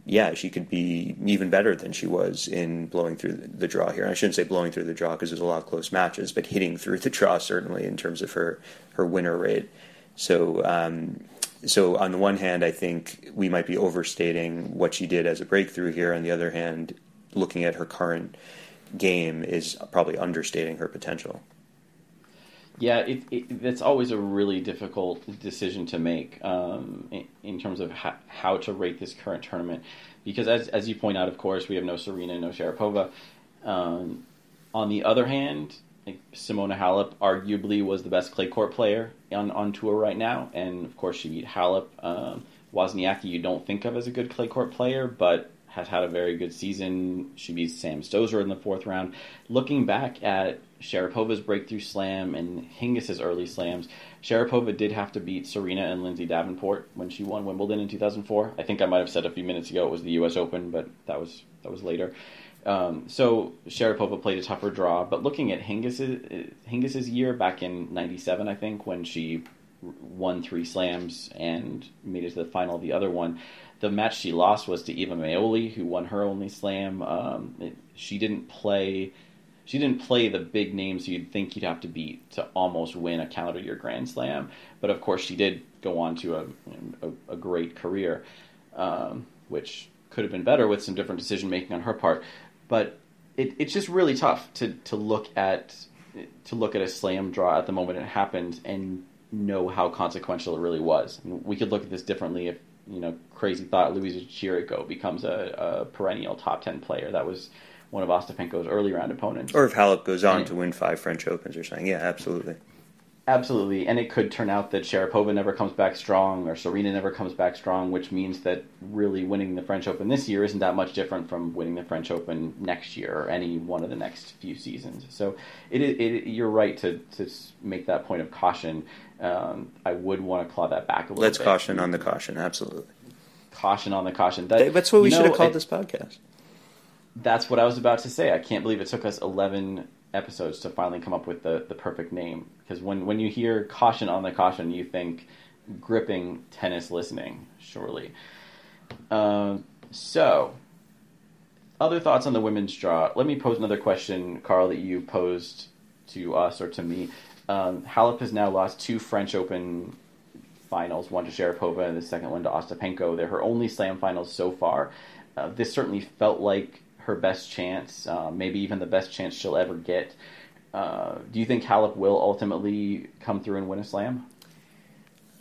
yeah, she could be even better than she was in blowing through the draw here. And I shouldn't say blowing through the draw because there's a lot of close matches, but hitting through the draw certainly in terms of her, her winner rate. So, um, so on the one hand, I think we might be overstating what she did as a breakthrough here. On the other hand, looking at her current game is probably understating her potential. Yeah, it, it, that's always a really difficult decision to make um, in, in, terms of ha- how to rate this current tournament, because as as you point out, of course, we have no Serena, no Sharapova. Um, on the other hand, Simona Halep arguably was the best clay court player on, on tour right now, and of course she beat Halep. Um, Wozniacki, you don't think of as a good clay court player, but has had a very good season. She beats Sam Stosur in the fourth round. Looking back at Sharapova's breakthrough slam and Hingis's early slams, Sharapova did have to beat Serena and Lindsay Davenport when she won Wimbledon in 2004. I think I might have said a few minutes ago it was the U.S. Open, but that was that was later. Um, so Sharapova played a tougher draw, but looking at Hingis's, Hingis's year back in '97, I think when she won three slams and made it to the final of the other one, the match she lost was to Iva Majoli, who won her only slam. Um, it, she didn't play. She didn't play the big names you'd think you'd have to beat to almost win a calendar year Grand Slam, but of course she did go on to a, a, a great career, um, which could have been better with some different decision making on her part. But it, it's just really tough to, to look at to look at a slam draw at the moment it happened and know how consequential it really was. we could look at this differently if you know crazy thought Louisa Chirico becomes a, a, perennial top ten player. That was one of Ostapenko's early round opponents. Or if Halep goes on and to win five French Opens or something. Yeah, absolutely. Absolutely, and it could turn out that Sharapova never comes back strong, or Serena never comes back strong, which means that really winning the French Open this year isn't that much different from winning the French Open next year or any one of the next few seasons. So, it, it you're right to to make that point of caution. Um, I would want to claw that back a little. Bit. Let's bit. caution on the caution, absolutely. Caution on the caution. That, that's what we should know, have called it, this podcast. That's what I was about to say. I can't believe it took us 11 episodes to finally come up with the, the perfect name. Because when, when you hear caution on the caution, you think gripping tennis listening, surely. Uh, so, other thoughts on the women's draw? Let me pose another question, Carl, that you posed to us or to me. Um, Halep has now lost two French Open finals, one to Sharapova and the second one to Ostapenko. They're her only slam finals so far. Uh, this certainly felt like her best chance, uh, maybe even the best chance she'll ever get. Uh, do you think Halep will ultimately come through and win a slam?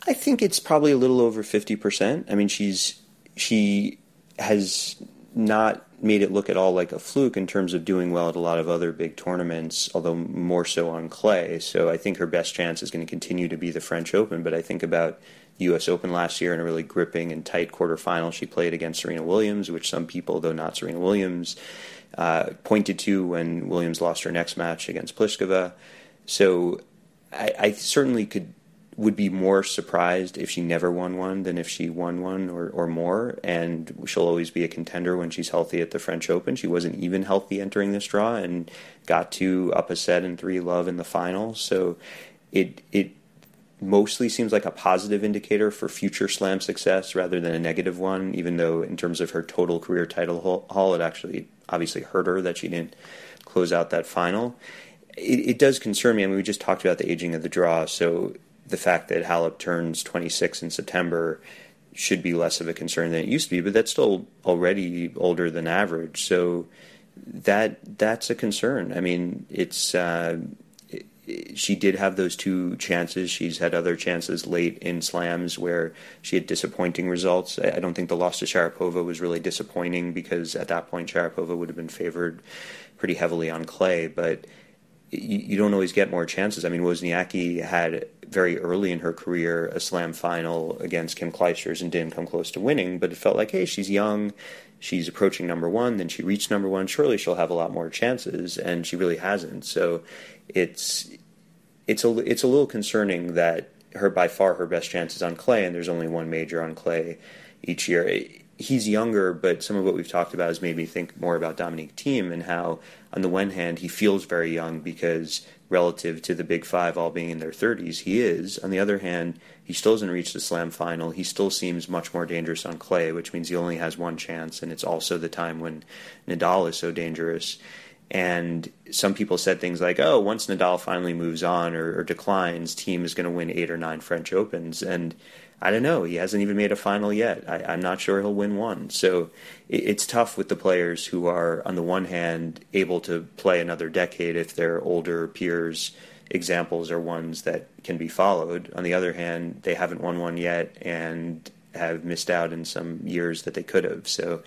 I think it's probably a little over fifty percent. I mean, she's she has not made it look at all like a fluke in terms of doing well at a lot of other big tournaments, although more so on clay. So I think her best chance is going to continue to be the French Open. But I think about U.S. Open last year in a really gripping and tight quarterfinal. She played against Serena Williams, which some people, though not Serena Williams, uh, pointed to when Williams lost her next match against Pliskova. So I, I, certainly could would be more surprised if she never won one than if she won one or, or more. And she'll always be a contender when she's healthy at the French Open. She wasn't even healthy entering this draw and got to up a set and three love in the final. So it it mostly seems like a positive indicator for future slam success rather than a negative one, even though in terms of her total career title haul, it actually obviously hurt her that she didn't close out that final. It, it, does concern me. I mean, we just talked about the aging of the draw, so the fact that Halep turns 26 in September should be less of a concern than it used to be, but that's still already older than average. So that that's a concern. I mean, it's uh, she did have those two chances. She's had other chances late in slams where she had disappointing results. I don't think the loss to Sharapova was really disappointing because at that point Sharapova would have been favored pretty heavily on clay, but you, you don't always get more chances. I mean, Wozniacki had very early in her career a slam final against Kim Clijsters and didn't come close to winning, but it felt like, hey, she's young, she's approaching number one, then she reached number one, surely she'll have a lot more chances, and she really hasn't. So it's it's a it's a little concerning that her by far her best chance is on clay, and there's only one major on clay each year. He's younger, but some of what we've talked about has made me think more about Dominic Thiem and how, on the one hand, he feels very young because relative to the big five all being in their 30s, he is. On the other hand, he still hasn't reached the slam final. He still seems much more dangerous on clay, which means he only has one chance, and it's also the time when Nadal is so dangerous. And some people said things like, "Oh, once Nadal finally moves on or, or declines, Thiem is going to win eight or nine French Opens." And I don't know. He hasn't even made a final yet. I, am not sure he'll win one. So it, it's tough with the players who are, on the one hand, able to play another decade if their older peers examples are ones that can be followed. On the other hand, they haven't won one yet and have missed out in some years that they could have. So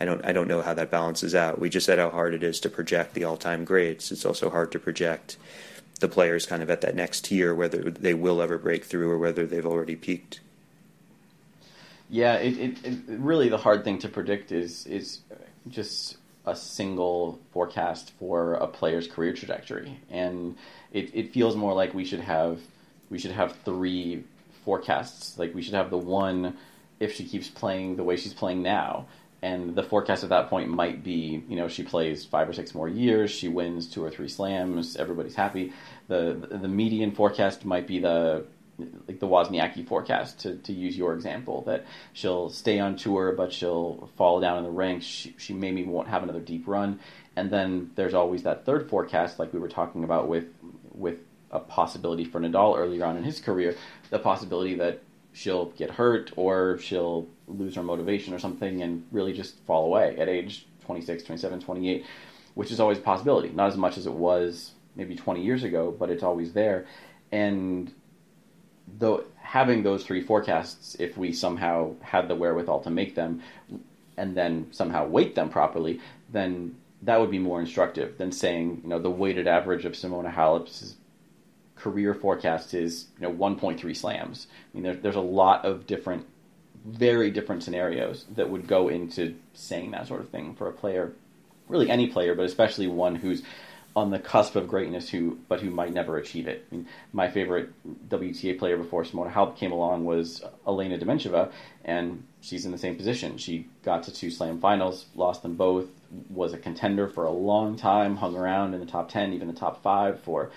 I don't I don't know how that balances out. We just said how hard it is to project the all time greats. It's also hard to project the players kind of at that next tier whether they will ever break through or whether they've already peaked. Yeah, it, it, it really the hard thing to predict is is just a single forecast for a player's career trajectory, and it, it feels more like we should have we should have three forecasts. Like we should have the one if she keeps playing the way she's playing now, and the forecast at that point might be you know she plays five or six more years, she wins two or three slams, everybody's happy. The the median forecast might be the like the Wozniacki forecast to, to use your example that she'll stay on tour but she'll fall down in the ranks she, she maybe won't have another deep run and then there's always that third forecast like we were talking about with with a possibility for Nadal earlier on in his career the possibility that she'll get hurt or she'll lose her motivation or something and really just fall away at age 26 27 28 which is always a possibility. Not as much as it was maybe 20 years ago but it's always there. And though having those three forecasts, if we somehow had the wherewithal to make them, and then somehow weight them properly, then that would be more instructive than saying, you know, the weighted average of Simona Halep's career forecast is, you know, 1.3 slams. I mean, there, there's a lot of different, very different scenarios that would go into saying that sort of thing for a player, really any player, but especially one who's on the cusp of greatness who but who might never achieve it. I mean, my favorite WTA player before Simona Halep came along was Elena Dementieva, and she's in the same position. She got to two Slam finals, lost them both, was a contender for a long time, hung around in the top ten, even the top five for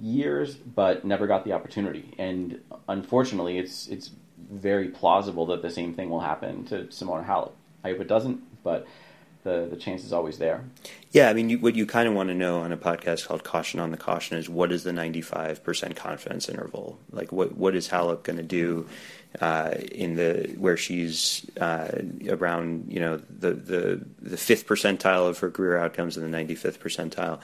years, but never got the opportunity. And unfortunately, it's it's very plausible that the same thing will happen to Simona Halep. I hope it doesn't, but the the chance is always there. Yeah, I mean, you, what you kind of want to know on a podcast called "Caution on the Caution" is what is the ninety five percent confidence interval? Like, what what is Halep going to do uh, in the where she's uh, around you know the the the fifth percentile of her career outcomes and the ninety fifth percentile?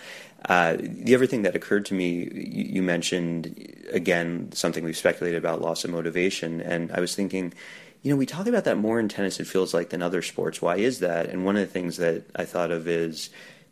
Uh, the other thing that occurred to me, you, you mentioned again something we've speculated about loss of motivation, and I was thinking you know, we talk about that more in tennis, it feels like, than other sports. Why is that? And one of the things that I thought of is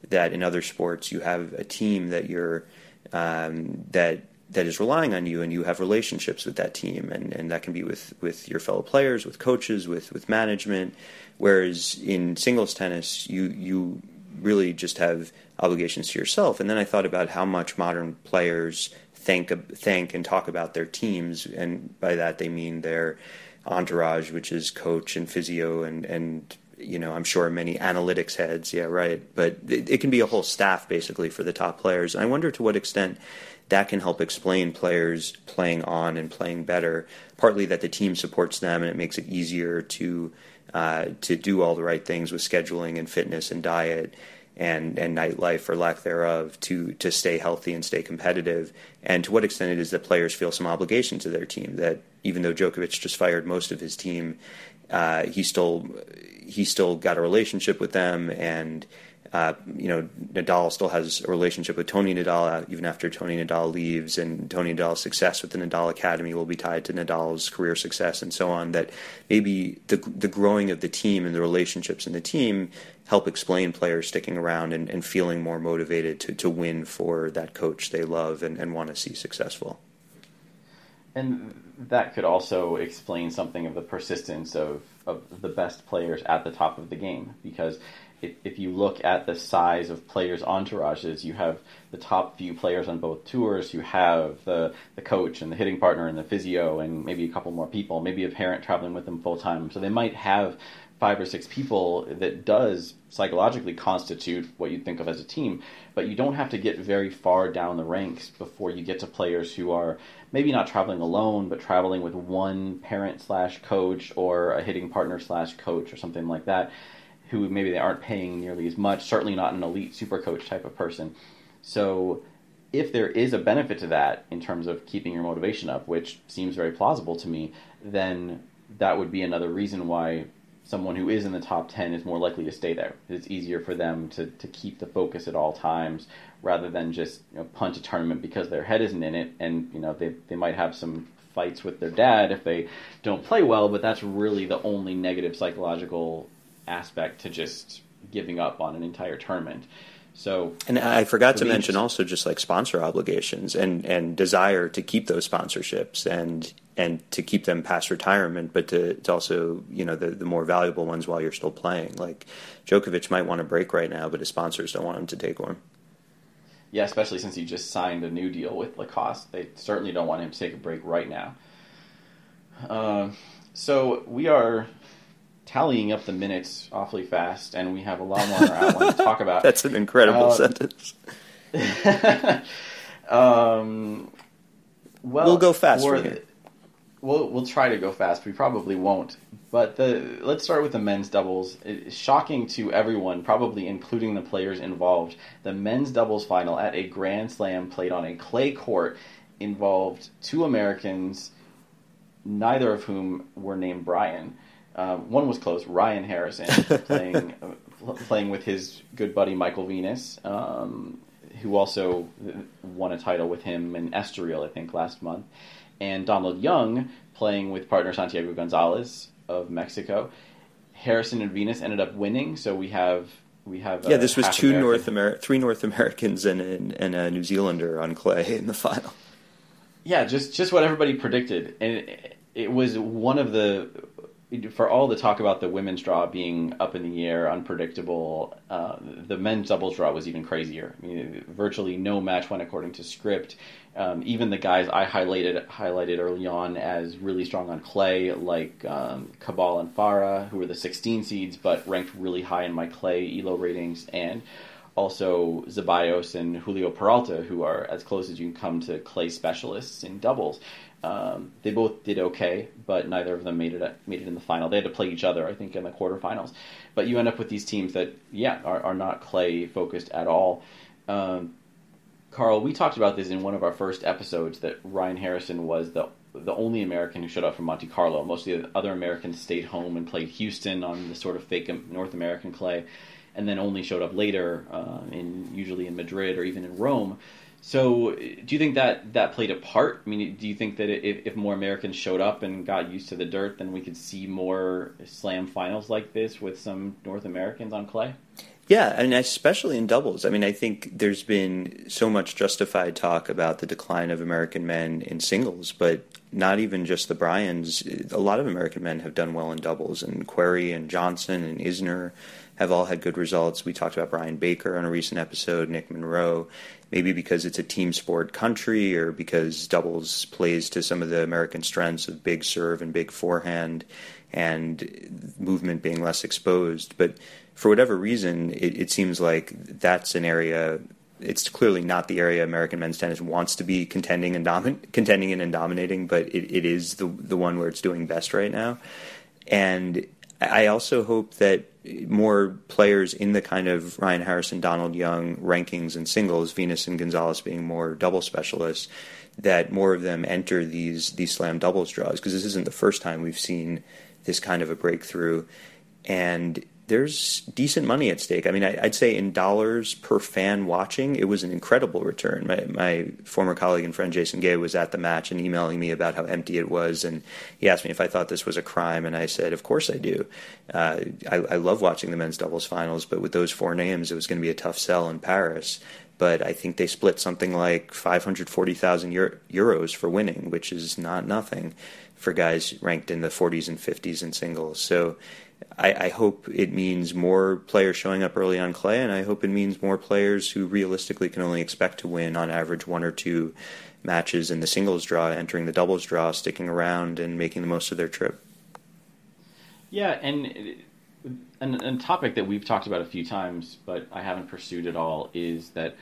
that in other sports, you have a team that you're, um, that, that is relying on you and you have relationships with that team and, and that can be with, with your fellow players, with coaches, with, with management. Whereas in singles tennis, you, you really just have obligations to yourself. And then I thought about how much modern players thank, thank and talk about their teams. And by that, they mean their, entourage, which is coach and physio and and you know I'm sure many analytics heads. Yeah, right. But it, it can be a whole staff basically for the top players. I wonder to what extent that can help explain players playing on and playing better. Partly that the team supports them and it makes it easier to uh, to do all the right things with scheduling and fitness and diet and and nightlife or lack thereof to to stay healthy and stay competitive and to what extent it is that players feel some obligation to their team that even though Djokovic just fired most of his team uh, he still he still got a relationship with them and uh, you know, Nadal still has a relationship with Tony Nadal even after Tony Nadal leaves, and Tony Nadal's success with the Nadal Academy will be tied to Nadal's career success and so on. That maybe the the growing of the team and the relationships in the team help explain players sticking around and, and feeling more motivated to, to win for that coach they love and, and want to see successful. And that could also explain something of the persistence of, of the best players at the top of the game because if, if you look at the size of players' entourages, you have the top few players on both tours. You have the the coach and the hitting partner and the physio and maybe a couple more people, maybe a parent traveling with them full time. So they might have five or six people that does psychologically constitute what you think of as a team. But you don't have to get very far down the ranks before you get to players who are maybe not traveling alone, but traveling with one parent slash coach or a hitting partner slash coach or something like that who maybe they aren't paying nearly as much, certainly not an elite super coach type of person. So if there is a benefit to that in terms of keeping your motivation up, which seems very plausible to me, then that would be another reason why someone who is in the top 10 is more likely to stay there. It's easier for them to, to keep the focus at all times rather than just you know, punt a tournament because their head isn't in it. And, you know, they, they might have some fights with their dad if they don't play well, but that's really the only negative psychological aspect to just giving up on an entire tournament. So, and I forgot to mention also just like sponsor obligations and and desire to keep those sponsorships and and to keep them past retirement, but to, to also you know the the more valuable ones while you're still playing. Like Djokovic might want a break right now, but his sponsors don't want him to take one. Yeah, especially since he just signed a new deal with Lacoste. They certainly don't want him to take a break right now. Uh, so we are tallying up the minutes awfully fast, and we have a lot more on our outline to talk *laughs* about. That's an incredible uh, sentence. *laughs* um, well, we'll go fast. for The, we'll we'll try to go fast. We probably won't. But the let's start with the men's doubles. It's shocking to everyone, probably including the players involved. The men's doubles final at a Grand Slam played on a clay court involved two Americans, neither of whom were named Brian. Um, one was close, Ryan Harrison, *laughs* playing uh, playing with his good buddy Michael Venus, um, who also won a title with him in Estoril, I think, last month, and Donald Young playing with partner Santiago Gonzalez of Mexico. Harrison and Venus ended up winning, so we have we have yeah. This was two American. North Amer- three North Americans and, and, and a New Zealander on clay in the final. Yeah, just just what everybody predicted, and it, it was one of the for all the talk about the women's draw being up in the air, unpredictable, uh, the men's doubles draw was even crazier. I mean, virtually no match went according to script. Um, even the guys I highlighted highlighted early on as really strong on clay, like um, Cabal and Farah, who were the 16 seeds, but ranked really high in my clay Elo ratings, and also Zeballos and Julio Peralta, who are as close as you can come to clay specialists in doubles. Um, they both did okay, but neither of them made it made it in the final. They had to play each other, I think, in the quarterfinals. But you end up with these teams that, yeah, are, are not clay focused at all. Um, Carl, we talked about this in one of our first episodes that Ryan Harrison was the the only American who showed up from Monte Carlo. Most of the other Americans stayed home and played Houston on the sort of fake North American clay, and then only showed up later uh, in usually in Madrid or even in Rome. So, do you think that that played a part? I mean, do you think that if, if more Americans showed up and got used to the dirt, then we could see more slam finals like this with some North Americans on clay? Yeah, and especially in doubles. I mean, I think there's been so much justified talk about the decline of American men in singles, but not even just the Bryans. A lot of American men have done well in doubles, and Querrey and Johnson and Isner have all had good results. We talked about Brian Baker on a recent episode, Nick Monroe maybe because it's a team sport country or because doubles plays to some of the American strengths of big serve and big forehand and movement being less exposed. But for whatever reason, it, it seems like that's an area. It's clearly not the area American men's tennis wants to be contending and domin- contending in and dominating, but it, it is the the one where it's doing best right now. And I also hope that more players in the kind of Ryan Harrison, Donald Young rankings and singles, Venus and Gonzalez being more double specialists, that more of them enter these these slam doubles draws. Because this isn't the first time we've seen this kind of a breakthrough, and there's decent money at stake. I mean, I, would say in dollars per fan watching, it was an incredible return. My, my, former colleague and friend Jason Gay was at the match and emailing me about how empty it was, and he asked me if I thought this was a crime, and I said, of course I do. Uh, I, I love watching the men's doubles finals, but with those four names, it was going to be a tough sell in Paris but I think they split something like 540,000 euros for winning, which is not nothing for guys ranked in the 40s and 50s in singles. So I, I, hope it means more players showing up early on clay, and I hope it means more players who realistically can only expect to win on average one or two matches in the singles draw, entering the doubles draw, sticking around, and making the most of their trip. Yeah, and a topic that we've talked about a few times, but I haven't pursued at all, is that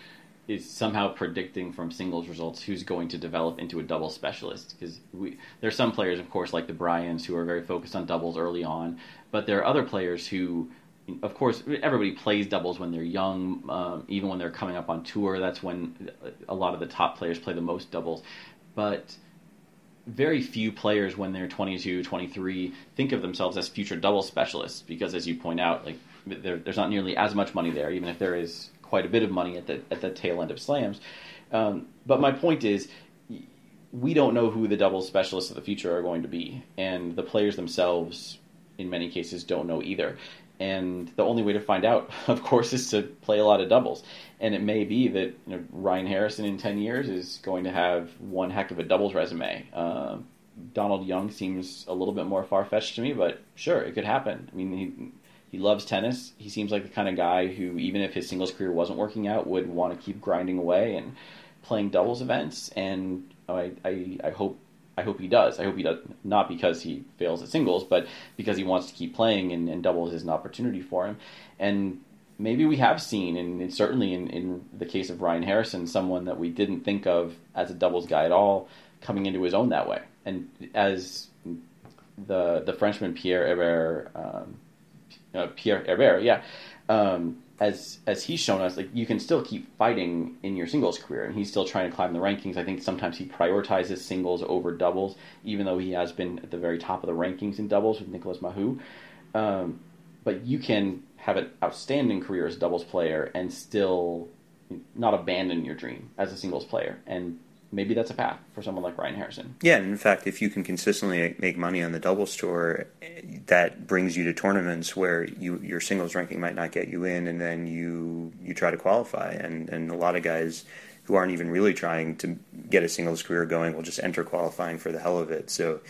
is somehow predicting from singles results who's going to develop into a double specialist. Because we there's some players of course like the Bryans who are very focused on doubles early on but there are other players who of course everybody plays doubles when they're young um, even when they're coming up on tour that's when a lot of the top players play the most doubles. But very few players when they're 22, 23 think of themselves as future double specialists because, as you point out, like there, there's not nearly as much money there, even if there is quite a bit of money at the at the tail end of slams. Um, but my point is, we don't know who the double specialists of the future are going to be, and the players themselves, in many cases, don't know either. And the only way to find out, *laughs* of course, is to play a lot of doubles. And it may be that you know, Ryan Harrison in 10 years is going to have one heck of a doubles resume. Uh, Donald Young seems a little bit more far fetched to me, but sure, it could happen. I mean, he, loves tennis. He seems like the kind of guy who, even if his singles career wasn't working out, would want to keep grinding away and playing doubles events. And I, I, I hope I hope he does. I hope he does not because he fails at singles, but because he wants to keep playing and, and doubles is an opportunity for him. And maybe we have seen, and certainly in, in the case of Ryan Harrison, someone that we didn't think of as a doubles guy at all coming into his own that way. And as the the Frenchman Pierre Herbert, um, uh, Pierre Herbert, yeah, um, as as he's shown us, like you can still keep fighting in your singles career, and he's still trying to climb the rankings. I think sometimes he prioritizes singles over doubles, even though he has been at the very top of the rankings in doubles with Nicolas Mahut. Um, but you can have an outstanding career as a doubles player and still not abandon your dream as a singles player. And maybe that's a path for someone like Ryan Harrison. Yeah, and in fact, if you can consistently make money on the doubles tour, that brings you to tournaments where you your singles ranking might not get you in, and then you you try to qualify. And and a lot of guys who aren't even really trying to get a singles career going will just enter qualifying for the hell of it. So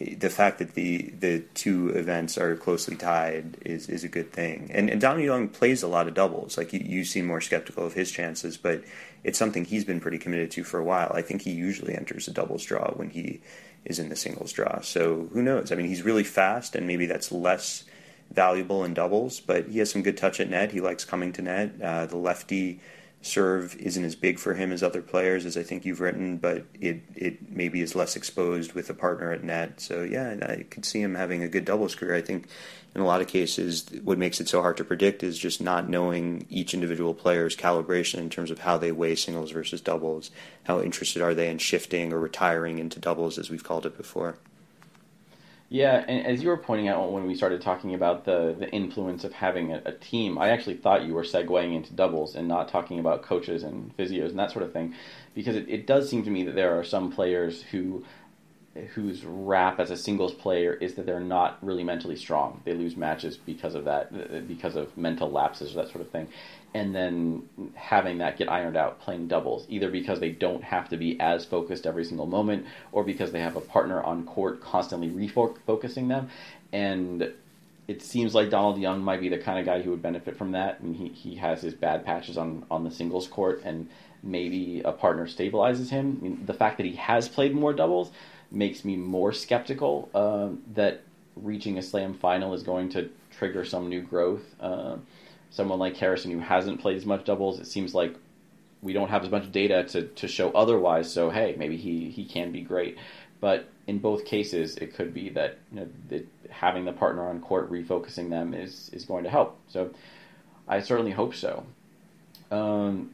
the fact that the the two events are closely tied is is a good thing. And, and Donald Young plays a lot of doubles. Like you, you seem more skeptical of his chances, but it's something he's been pretty committed to for a while. I think he usually enters a doubles draw when he is in the singles draw. So who knows? I mean, he's really fast, and maybe that's less valuable in doubles, but he has some good touch at net. He likes coming to net. Uh, the lefty serve isn't as big for him as other players, as I think you've written, but it, it maybe is less exposed with a partner at net. So, yeah, I could see him having a good doubles career. I think in a lot of cases, what makes it so hard to predict is just not knowing each individual player's calibration in terms of how they weigh singles versus doubles. How interested are they in shifting or retiring into doubles, as we've called it before. Yeah, and as you were pointing out when we started talking about the, the influence of having a, a, team, I actually thought you were segueing into doubles and not talking about coaches and physios and that sort of thing, because it, it does seem to me that there are some players who whose rap as a singles player is that they're not really mentally strong. They lose matches because of that, because of mental lapses or that sort of thing and then having that get ironed out playing doubles, either because they don't have to be as focused every single moment, or because they have a partner on court constantly refocusing them. And it seems like Donald Young might be the kind of guy who would benefit from that. I mean, he, he has his bad patches on, on the singles court, and maybe a partner stabilizes him. I mean, the fact that he has played more doubles makes me more skeptical uh, that reaching a slam final is going to trigger some new growth. Uh, someone like Harrison who hasn't played as much doubles, it seems like we don't have as much data to, to show otherwise. So hey, maybe he, he can be great. But in both cases, it could be that, you know, having the partner on court refocusing them is is going to help. So I certainly hope so. Um,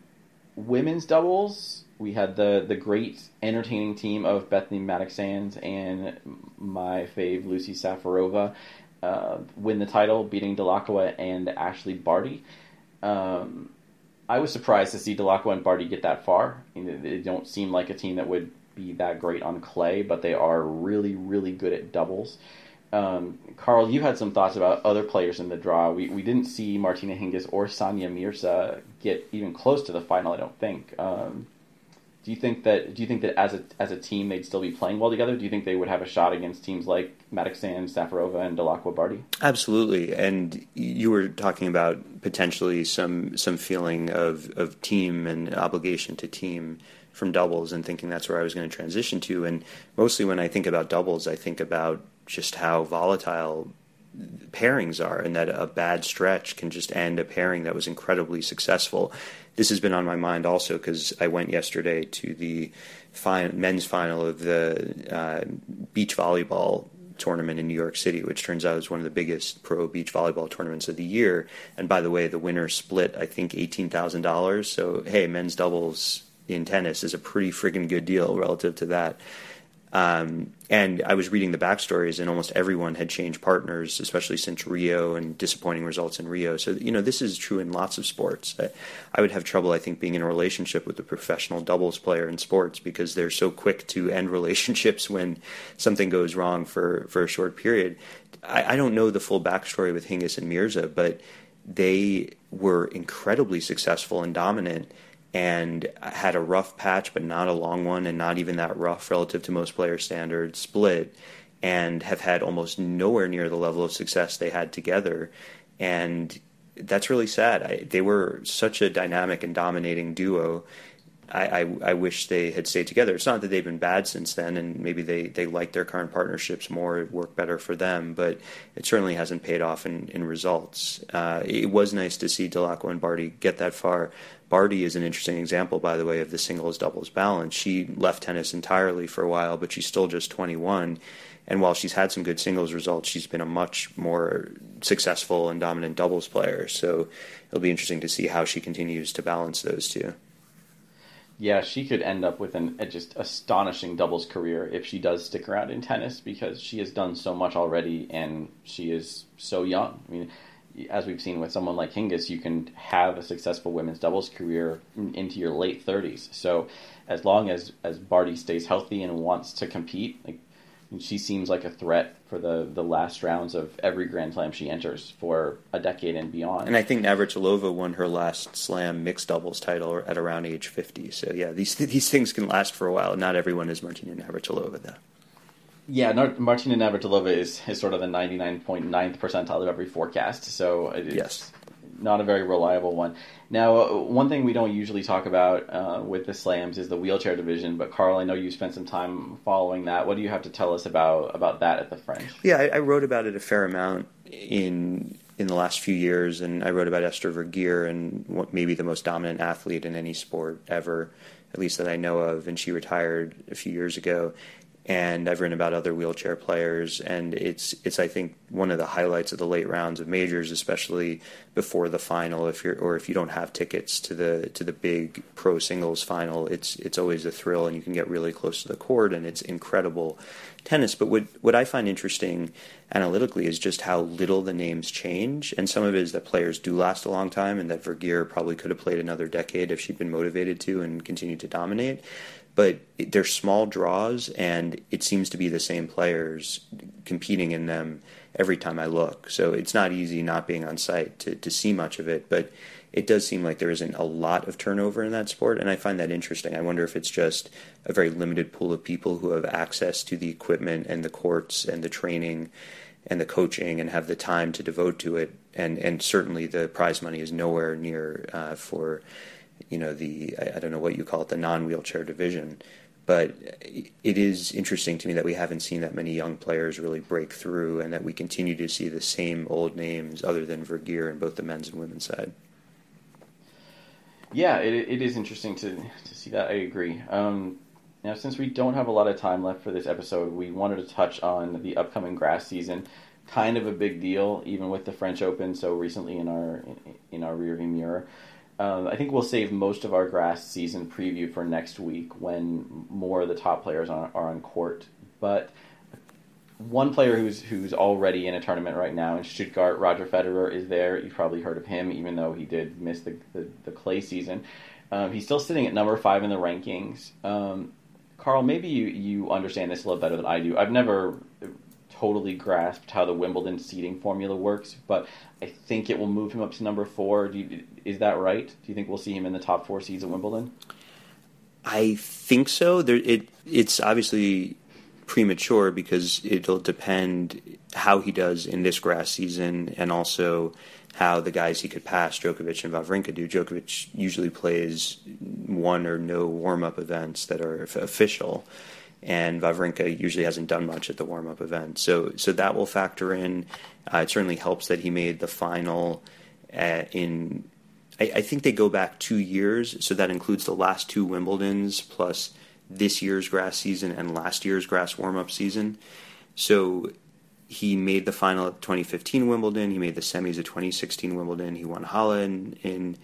women's doubles, we had the the great entertaining team of Bethanie Mattek-Sands and my fave Lucie Safarova uh, win the title, beating Dellacqua and Ashleigh Barty. Um, I was surprised to see Dellacqua and Barty get that far. They don't seem like a team that would be that great on clay, but they are really, really good at doubles. Um, Carl, you had some thoughts about other players in the draw. We, we didn't see Martina Hingis or Sania Mirza get even close to the final. I don't think. Um, do you think that do you think that as a as a team they'd still be playing well together? Do you think they would have a shot against teams like Mattek-Sands, Safarova, and Dellacqua Barty? Absolutely. And you were talking about potentially some some feeling of, of team and obligation to team from doubles and thinking that's where I was going to transition to. And mostly when I think about doubles, I think about just how volatile pairings are and that a bad stretch can just end a pairing that was incredibly successful this has been on my mind also because I went yesterday to the men's final of the uh, beach volleyball tournament in New York City, which turns out is one of the biggest pro beach volleyball tournaments of the year. And by the way, the winner split, I think, $18,000. So, hey, men's doubles in tennis is a pretty friggin' good deal relative to that. Um, and I was reading the backstories, and almost everyone had changed partners, especially since Rio and disappointing results in Rio. So, you know, this is true in lots of sports. I, I would have trouble, I think, being in a relationship with a professional doubles player in sports because they're so quick to end *laughs* relationships when something goes wrong for, for a short period. I, I don't know the full backstory with Hingis and Mirza, but they were incredibly successful and dominant and had a rough patch, but not a long one, and not even that rough relative to most player standards split, and have had almost nowhere near the level of success they had together. And that's really sad. I, they were such a dynamic and dominating duo. I, I, I, wish they had stayed together. It's not that they've been bad since then, and maybe they, they like their current partnerships more, it worked better for them, but it certainly hasn't paid off in, in results. Uh, it was nice to see Dellacqua and Barty get that far, Barty is an interesting example, by the way, of the singles doubles balance. She left tennis entirely for a while, but she's still just 21. And while she's had some good singles results, she's been a much more successful and dominant doubles player. So it'll be interesting to see how she continues to balance those two. Yeah, she could end up with an, a just astonishing doubles career if she does stick around in tennis because she has done so much already and she is so young. I mean, as we've seen with someone like Hingis, you can have a successful women's doubles career into your late 30s. So as long as as Barty stays healthy and wants to compete, like she seems like a threat for the, the last rounds of every Grand Slam she enters for a decade and beyond. And I think Navratilova won her last Slam mixed doubles title at around age 50. So yeah, these these things can last for a while. Not everyone is Martina Navratilova though. Yeah, Martina Navratilova is, is sort of the 99.9th percentile of every forecast, so yes. Not a very reliable one. Now, uh, one thing we don't usually talk about uh, with the slams is the wheelchair division, but Carl, I know you spent some time following that. What do you have to tell us about, about that at the French? Yeah, I, I wrote about it a fair amount in in the last few years, and I wrote about Esther Vergeer and what maybe the most dominant athlete in any sport ever, at least that I know of, and she retired a few years ago and I've written about other wheelchair players, and it's it's I think one of the highlights of the late rounds of majors, especially before the final. If you're or if you don't have tickets to the to the big pro singles final, it's it's always a thrill, and you can get really close to the court, and it's incredible tennis. But what what I find interesting analytically is just how little the names change, and some of it is that players do last a long time, and that Vergeer probably could have played another decade if she'd been motivated to and continued to dominate but they're small draws, and it seems to be the same players competing in them every time I look. So it's not easy not being on site to, to see much of it, but it does seem like there isn't a lot of turnover in that sport, and I find that interesting. I wonder if it's just a very limited pool of people who have access to the equipment and the courts and the training and the coaching and have the time to devote to it. And and certainly the prize money is nowhere near uh, for you know the I, I don't know what you call it the non wheelchair division. But it is interesting to me that we haven't seen that many young players really break through, and that we continue to see the same old names other than Vergeer in both the men's and women's side. Yeah, it, it is interesting to to see that. I agree. Um, now, since we don't have a lot of time left for this episode, we wanted to touch on the upcoming grass season. Kind of a big deal, even with the French Open so recently in our in, in our rearview mirror. Um, I think we'll save most of our grass season preview for next week when more of the top players are, on court. But one player who's who's already in a tournament right now in Stuttgart, Roger Federer, is there. You've probably heard of him, even though he did miss the the, the clay season. Um, he's still sitting at number five in the rankings. Um, Carl, maybe you, you understand this a little better than I do. I've never totally grasped how the Wimbledon seeding formula works, but I think it will move him up to number four. You, is that right? Do you think we'll see him in the top four seeds at Wimbledon? I think so. There, it it's obviously premature because it'll depend how he does in this grass season and also how the guys he could pass, Djokovic and Wawrinka do. Djokovic usually plays one or no warm up events that are official and Wawrinka usually hasn't done much at the warm up event. So so that will factor in. Uh, it certainly helps that he made the final at, uh, in. I, I, think they go back two years, so that includes the last two Wimbledons plus this year's grass season and last year's grass warm up season. So he made the final at 2015 Wimbledon. He made the semis at 2016 Wimbledon. He won Halle in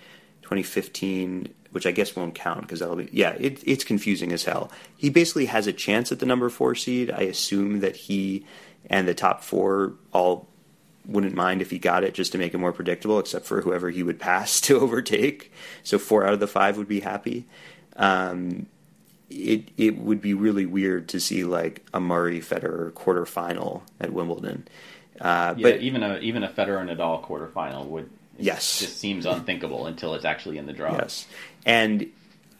2015 which I guess won't count because that'll be yeah, it, it's confusing as hell. He basically has a chance at the number four seed. I assume that he and the top four all wouldn't mind if he got it just to make it more predictable, except for whoever he would pass *laughs* to overtake. So four out of the five would be happy. Um, it it would be really weird to see like a Murray Federer quarterfinal at Wimbledon. Uh, yeah, but even a even a Federer Nadal quarterfinal would yes just seems unthinkable until it's actually in the draw. Yes, and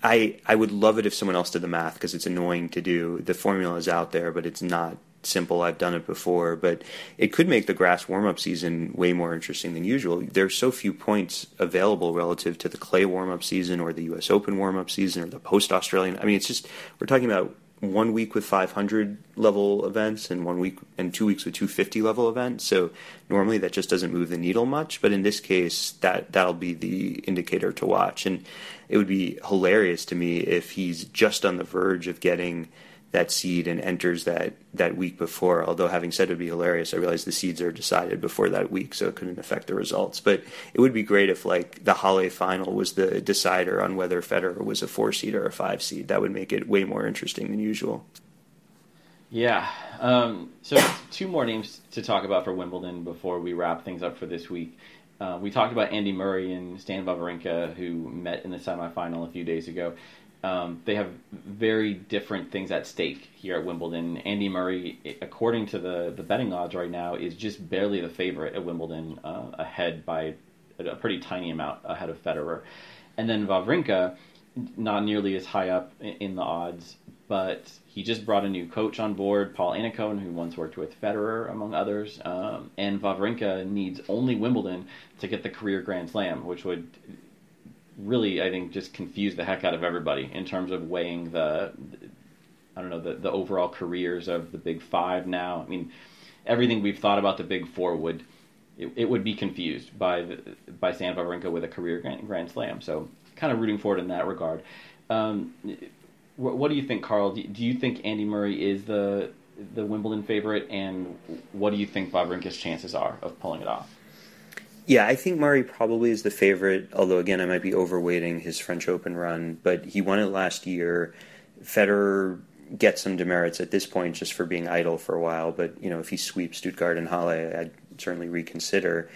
I I would love it if someone else did the math because it's annoying to do. The formula is out there, but it's not simple. I've done it before, but it could make the grass warm up season way more interesting than usual. There's so few points available relative to the clay warm up season or the U.S. Open warm up season or the post Australian. I mean, it's just we're talking about one week with 500 level events and one week and two weeks with 250 level events. So normally that just doesn't move the needle much, but in this case, that that'll be the indicator to watch. And it would be hilarious to me if he's just on the verge of getting that seed and enters that that week before. Although having said it would be hilarious, I realize the seeds are decided before that week, so it couldn't affect the results. But it would be great if like the Halle final was the decider on whether Federer was a four seed or a five seed. That would make it way more interesting than usual. Yeah. Um, so two more names to talk about for Wimbledon before we wrap things up for this week. Uh, we talked about Andy Murray and Stan Wawrinka, who met in the semifinal a few days ago. Um, they have very different things at stake here at Wimbledon. Andy Murray, according to the, the betting odds right now, is just barely the favorite at Wimbledon, uh, ahead by a pretty tiny amount ahead of Federer. And then Wawrinka, not nearly as high up in the odds, but he just brought a new coach on board, Paul Annacone, who once worked with Federer, among others. Um, and Wawrinka needs only Wimbledon to get the career Grand Slam, which would really, I think, just confuse the heck out of everybody in terms of weighing the, I don't know, the, the overall careers of the Big Five now. I mean, everything we've thought about the Big Four would, it, it would be confused by the, by Stan Wawrinka with a career Grand, Grand Slam. So, kind of rooting for it in that regard. Um, what, what, do you think, Carl? Do, do you think Andy Murray is the the Wimbledon favorite, and what do you think Wawrinka's chances are of pulling it off? Yeah, I think Murray probably is the favorite, although again, I might be overweighting his French Open run, but he won it last year. Federer gets some demerits at this point just for being idle for a while, but you know, if he sweeps Stuttgart and Halle, I'd certainly reconsider.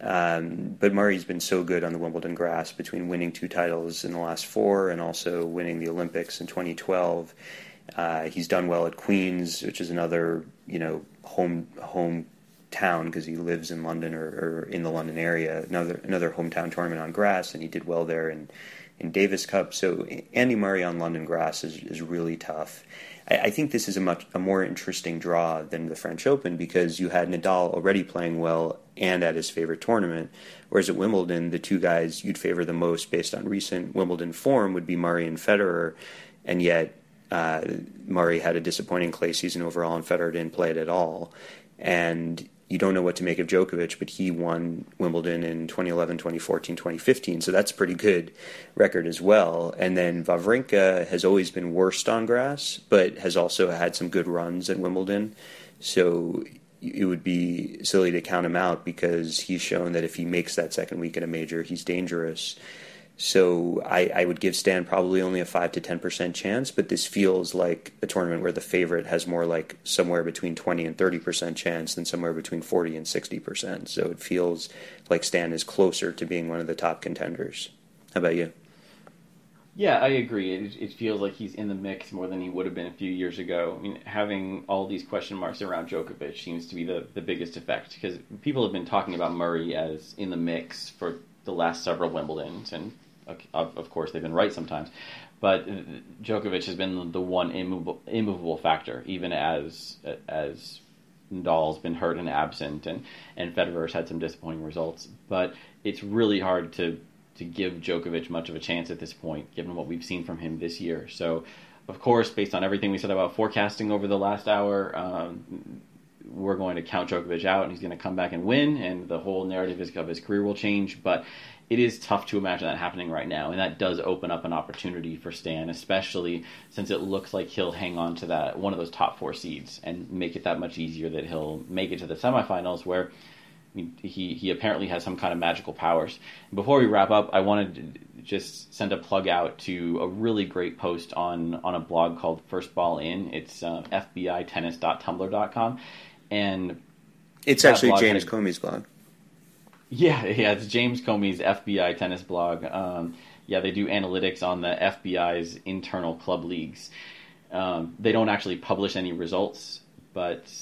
Um, but Murray's been so good on the Wimbledon grass between winning two titles in the last four and also winning the Olympics in 2012. Uh, he's done well at Queens, which is another you know home home town because he lives in London or, or, in the London area. Another another hometown tournament on grass, and he did well there in in Davis Cup. So Andy Murray on London grass is is really tough. I, I think this is a much a more interesting draw than the French Open because you had Nadal already playing well and at his favorite tournament, whereas at Wimbledon the two guys you'd favor the most based on recent Wimbledon form would be Murray and Federer, and yet. Uh, Murray had a disappointing clay season overall, and Federer didn't play it at all. And you don't know what to make of Djokovic, but he won Wimbledon in 2011, 2014, 2015. So that's a pretty good record as well. And then Wawrinka has always been worst on grass, but has also had some good runs at Wimbledon. So it would be silly to count him out because he's shown that if he makes that second week in a major, he's dangerous. So I, I, would give Stan probably only a five to ten percent chance, but this feels like a tournament where the favorite has more like somewhere between twenty and thirty percent chance than somewhere between forty and sixty percent. So it feels like Stan is closer to being one of the top contenders. How about you? Yeah, I agree. It, it feels like he's in the mix more than he would have been a few years ago. I mean, having all these question marks around Djokovic seems to be the, the biggest effect because people have been talking about Murray as in the mix for the last several Wimbledons, and of, course, they've been right sometimes. But Djokovic has been the one immovable, immovable factor, even as as Nadal's been hurt and absent, and and Federer's had some disappointing results. But it's really hard to to give Djokovic much of a chance at this point, given what we've seen from him this year. So, of course, based on everything we said about forecasting over the last hour, um, we're going to count Djokovic out, and he's going to come back and win, and the whole narrative of his career will change. But it is tough to imagine that happening right now, and that does open up an opportunity for Stan, especially since it looks like he'll hang on to that one of those top four seeds and make it that much easier that he'll make it to the semifinals, where I mean, he he apparently has some kind of magical powers. Before we wrap up, I wanted to just send a plug out to a really great post on on a blog called First Ball In. It's uh, fbitennis.tumblr.com, and It's actually James had- Comey's blog. Yeah, *laughs* yeah, it's James Comey's FBI tennis blog. Um, yeah, they do analytics on the FBI's internal club leagues. Um, they don't actually publish any results, but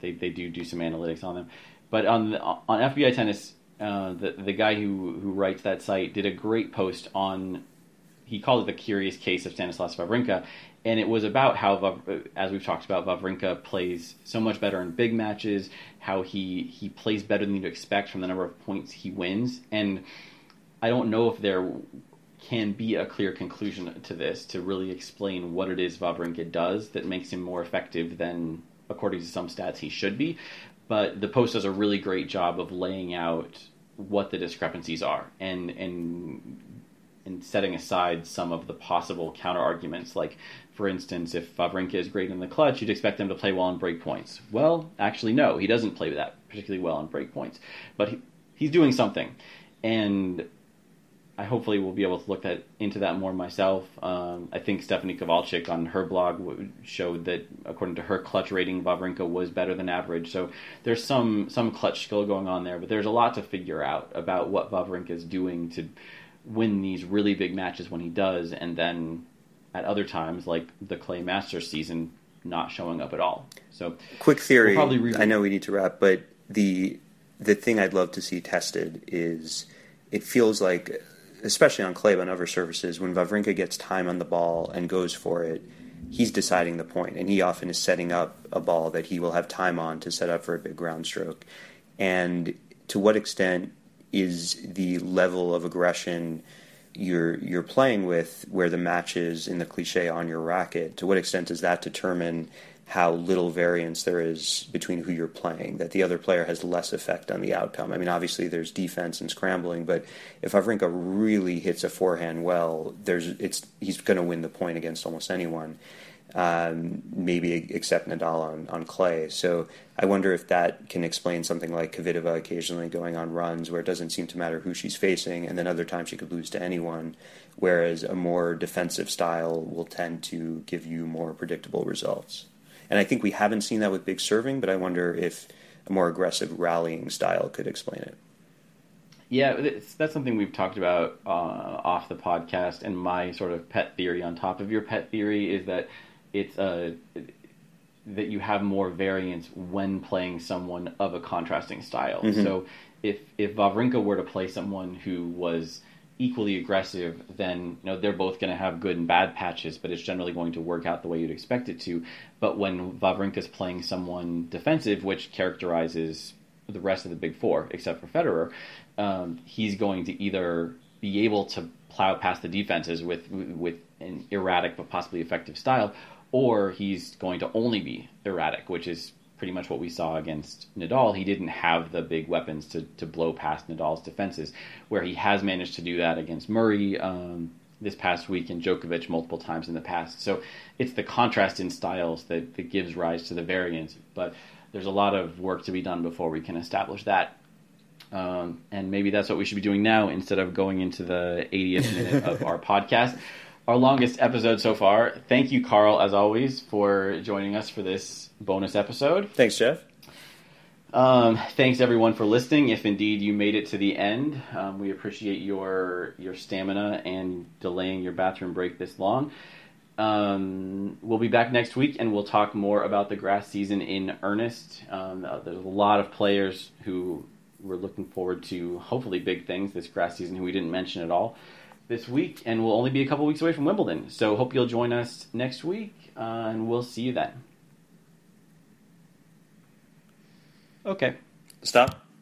they, they do do some analytics on them. But on the, on FBI tennis, uh, the the guy who who writes that site did a great post on. He called it the curious case of Stanislas Wawrinka, and it was about how, as we've talked about, Wawrinka plays so much better in big matches. How he he plays better than you'd expect from the number of points he wins, and I don't know if there can be a clear conclusion to this to really explain what it is Wawrinka does that makes him more effective than, according to some stats, he should be. But the post does a really great job of laying out what the discrepancies are and and and setting aside some of the possible counter arguments. Like, for instance, if Wawrinka is great in the clutch, you'd expect him to play well on break points. Well, actually, no, he doesn't play that particularly well on break points, but he, he's doing something, and I hopefully will be able to look that into that more myself. Um, I think Stephanie Kovalchik on her blog w- showed that according to her clutch rating, Wawrinka was better than average. So there's some some clutch skill going on there, but there's a lot to figure out about what Wawrinka is doing to win these really big matches when he does, and then at other times like the Clay Masters season, not showing up at all. So Quick theory. We'll re- I know we need to wrap, but the the thing I'd love to see tested is it feels like, especially on clay but on other surfaces, when Wawrinka gets time on the ball and goes for it, he's deciding the point, and he often is setting up a ball that he will have time on to set up for a big ground stroke. And to what extent is the level of aggression you're you're playing with where the match is in the cliche on your racket to what extent does that determine how little variance there is between who you're playing that the other player has less effect on the outcome? I mean obviously there's defense and scrambling but if Wawrinka really hits a forehand well there's it's he's going to win the point against almost anyone um, maybe except Nadal on, on clay. So I wonder if that can explain something like Kvitova occasionally going on runs where it doesn't seem to matter who she's facing, and then other times she could lose to anyone, whereas a more defensive style will tend to give you more predictable results. And I think we haven't seen that with big serving, but I wonder if a more aggressive rallying style could explain it. Yeah, that's something we've talked about uh, off the podcast. And my sort of pet theory on top of your pet theory is that it's uh, that you have more variance when playing someone of a contrasting style. So if if Wawrinka were to play someone who was equally aggressive, then you know they're both going to have good and bad patches, but it's generally going to work out the way you'd expect it to. But when Wawrinka's playing someone defensive, which characterizes the rest of the big four, except for Federer, um, he's going to either be able to plow past the defenses with with an erratic but possibly effective style, or he's going to only be erratic, which is pretty much what we saw against Nadal. He didn't have the big weapons to, to blow past Nadal's defenses, where he has managed to do that against Murray um, this past week and Djokovic multiple times in the past. So it's the contrast in styles that, that gives rise to the variance. But there's a lot of work to be done before we can establish that. Um, and maybe that's what we should be doing now instead of going into the 80th minute of our *laughs* podcast. Our longest episode so far. Thank you, Carl, as always, for joining us for this bonus episode. Thanks, Jeff. Um, thanks everyone for listening. If indeed you made it to the end, um, we appreciate your your stamina and delaying your bathroom break this long. Um, we'll be back next week and we'll talk more about the grass season in earnest. Um, uh, there's a lot of players who we're looking forward to, hopefully big things this grass season who we didn't mention at all this week, and we'll only be a couple weeks away from Wimbledon. So hope you'll join us next week, uh, and we'll see you then. Okay. Stop.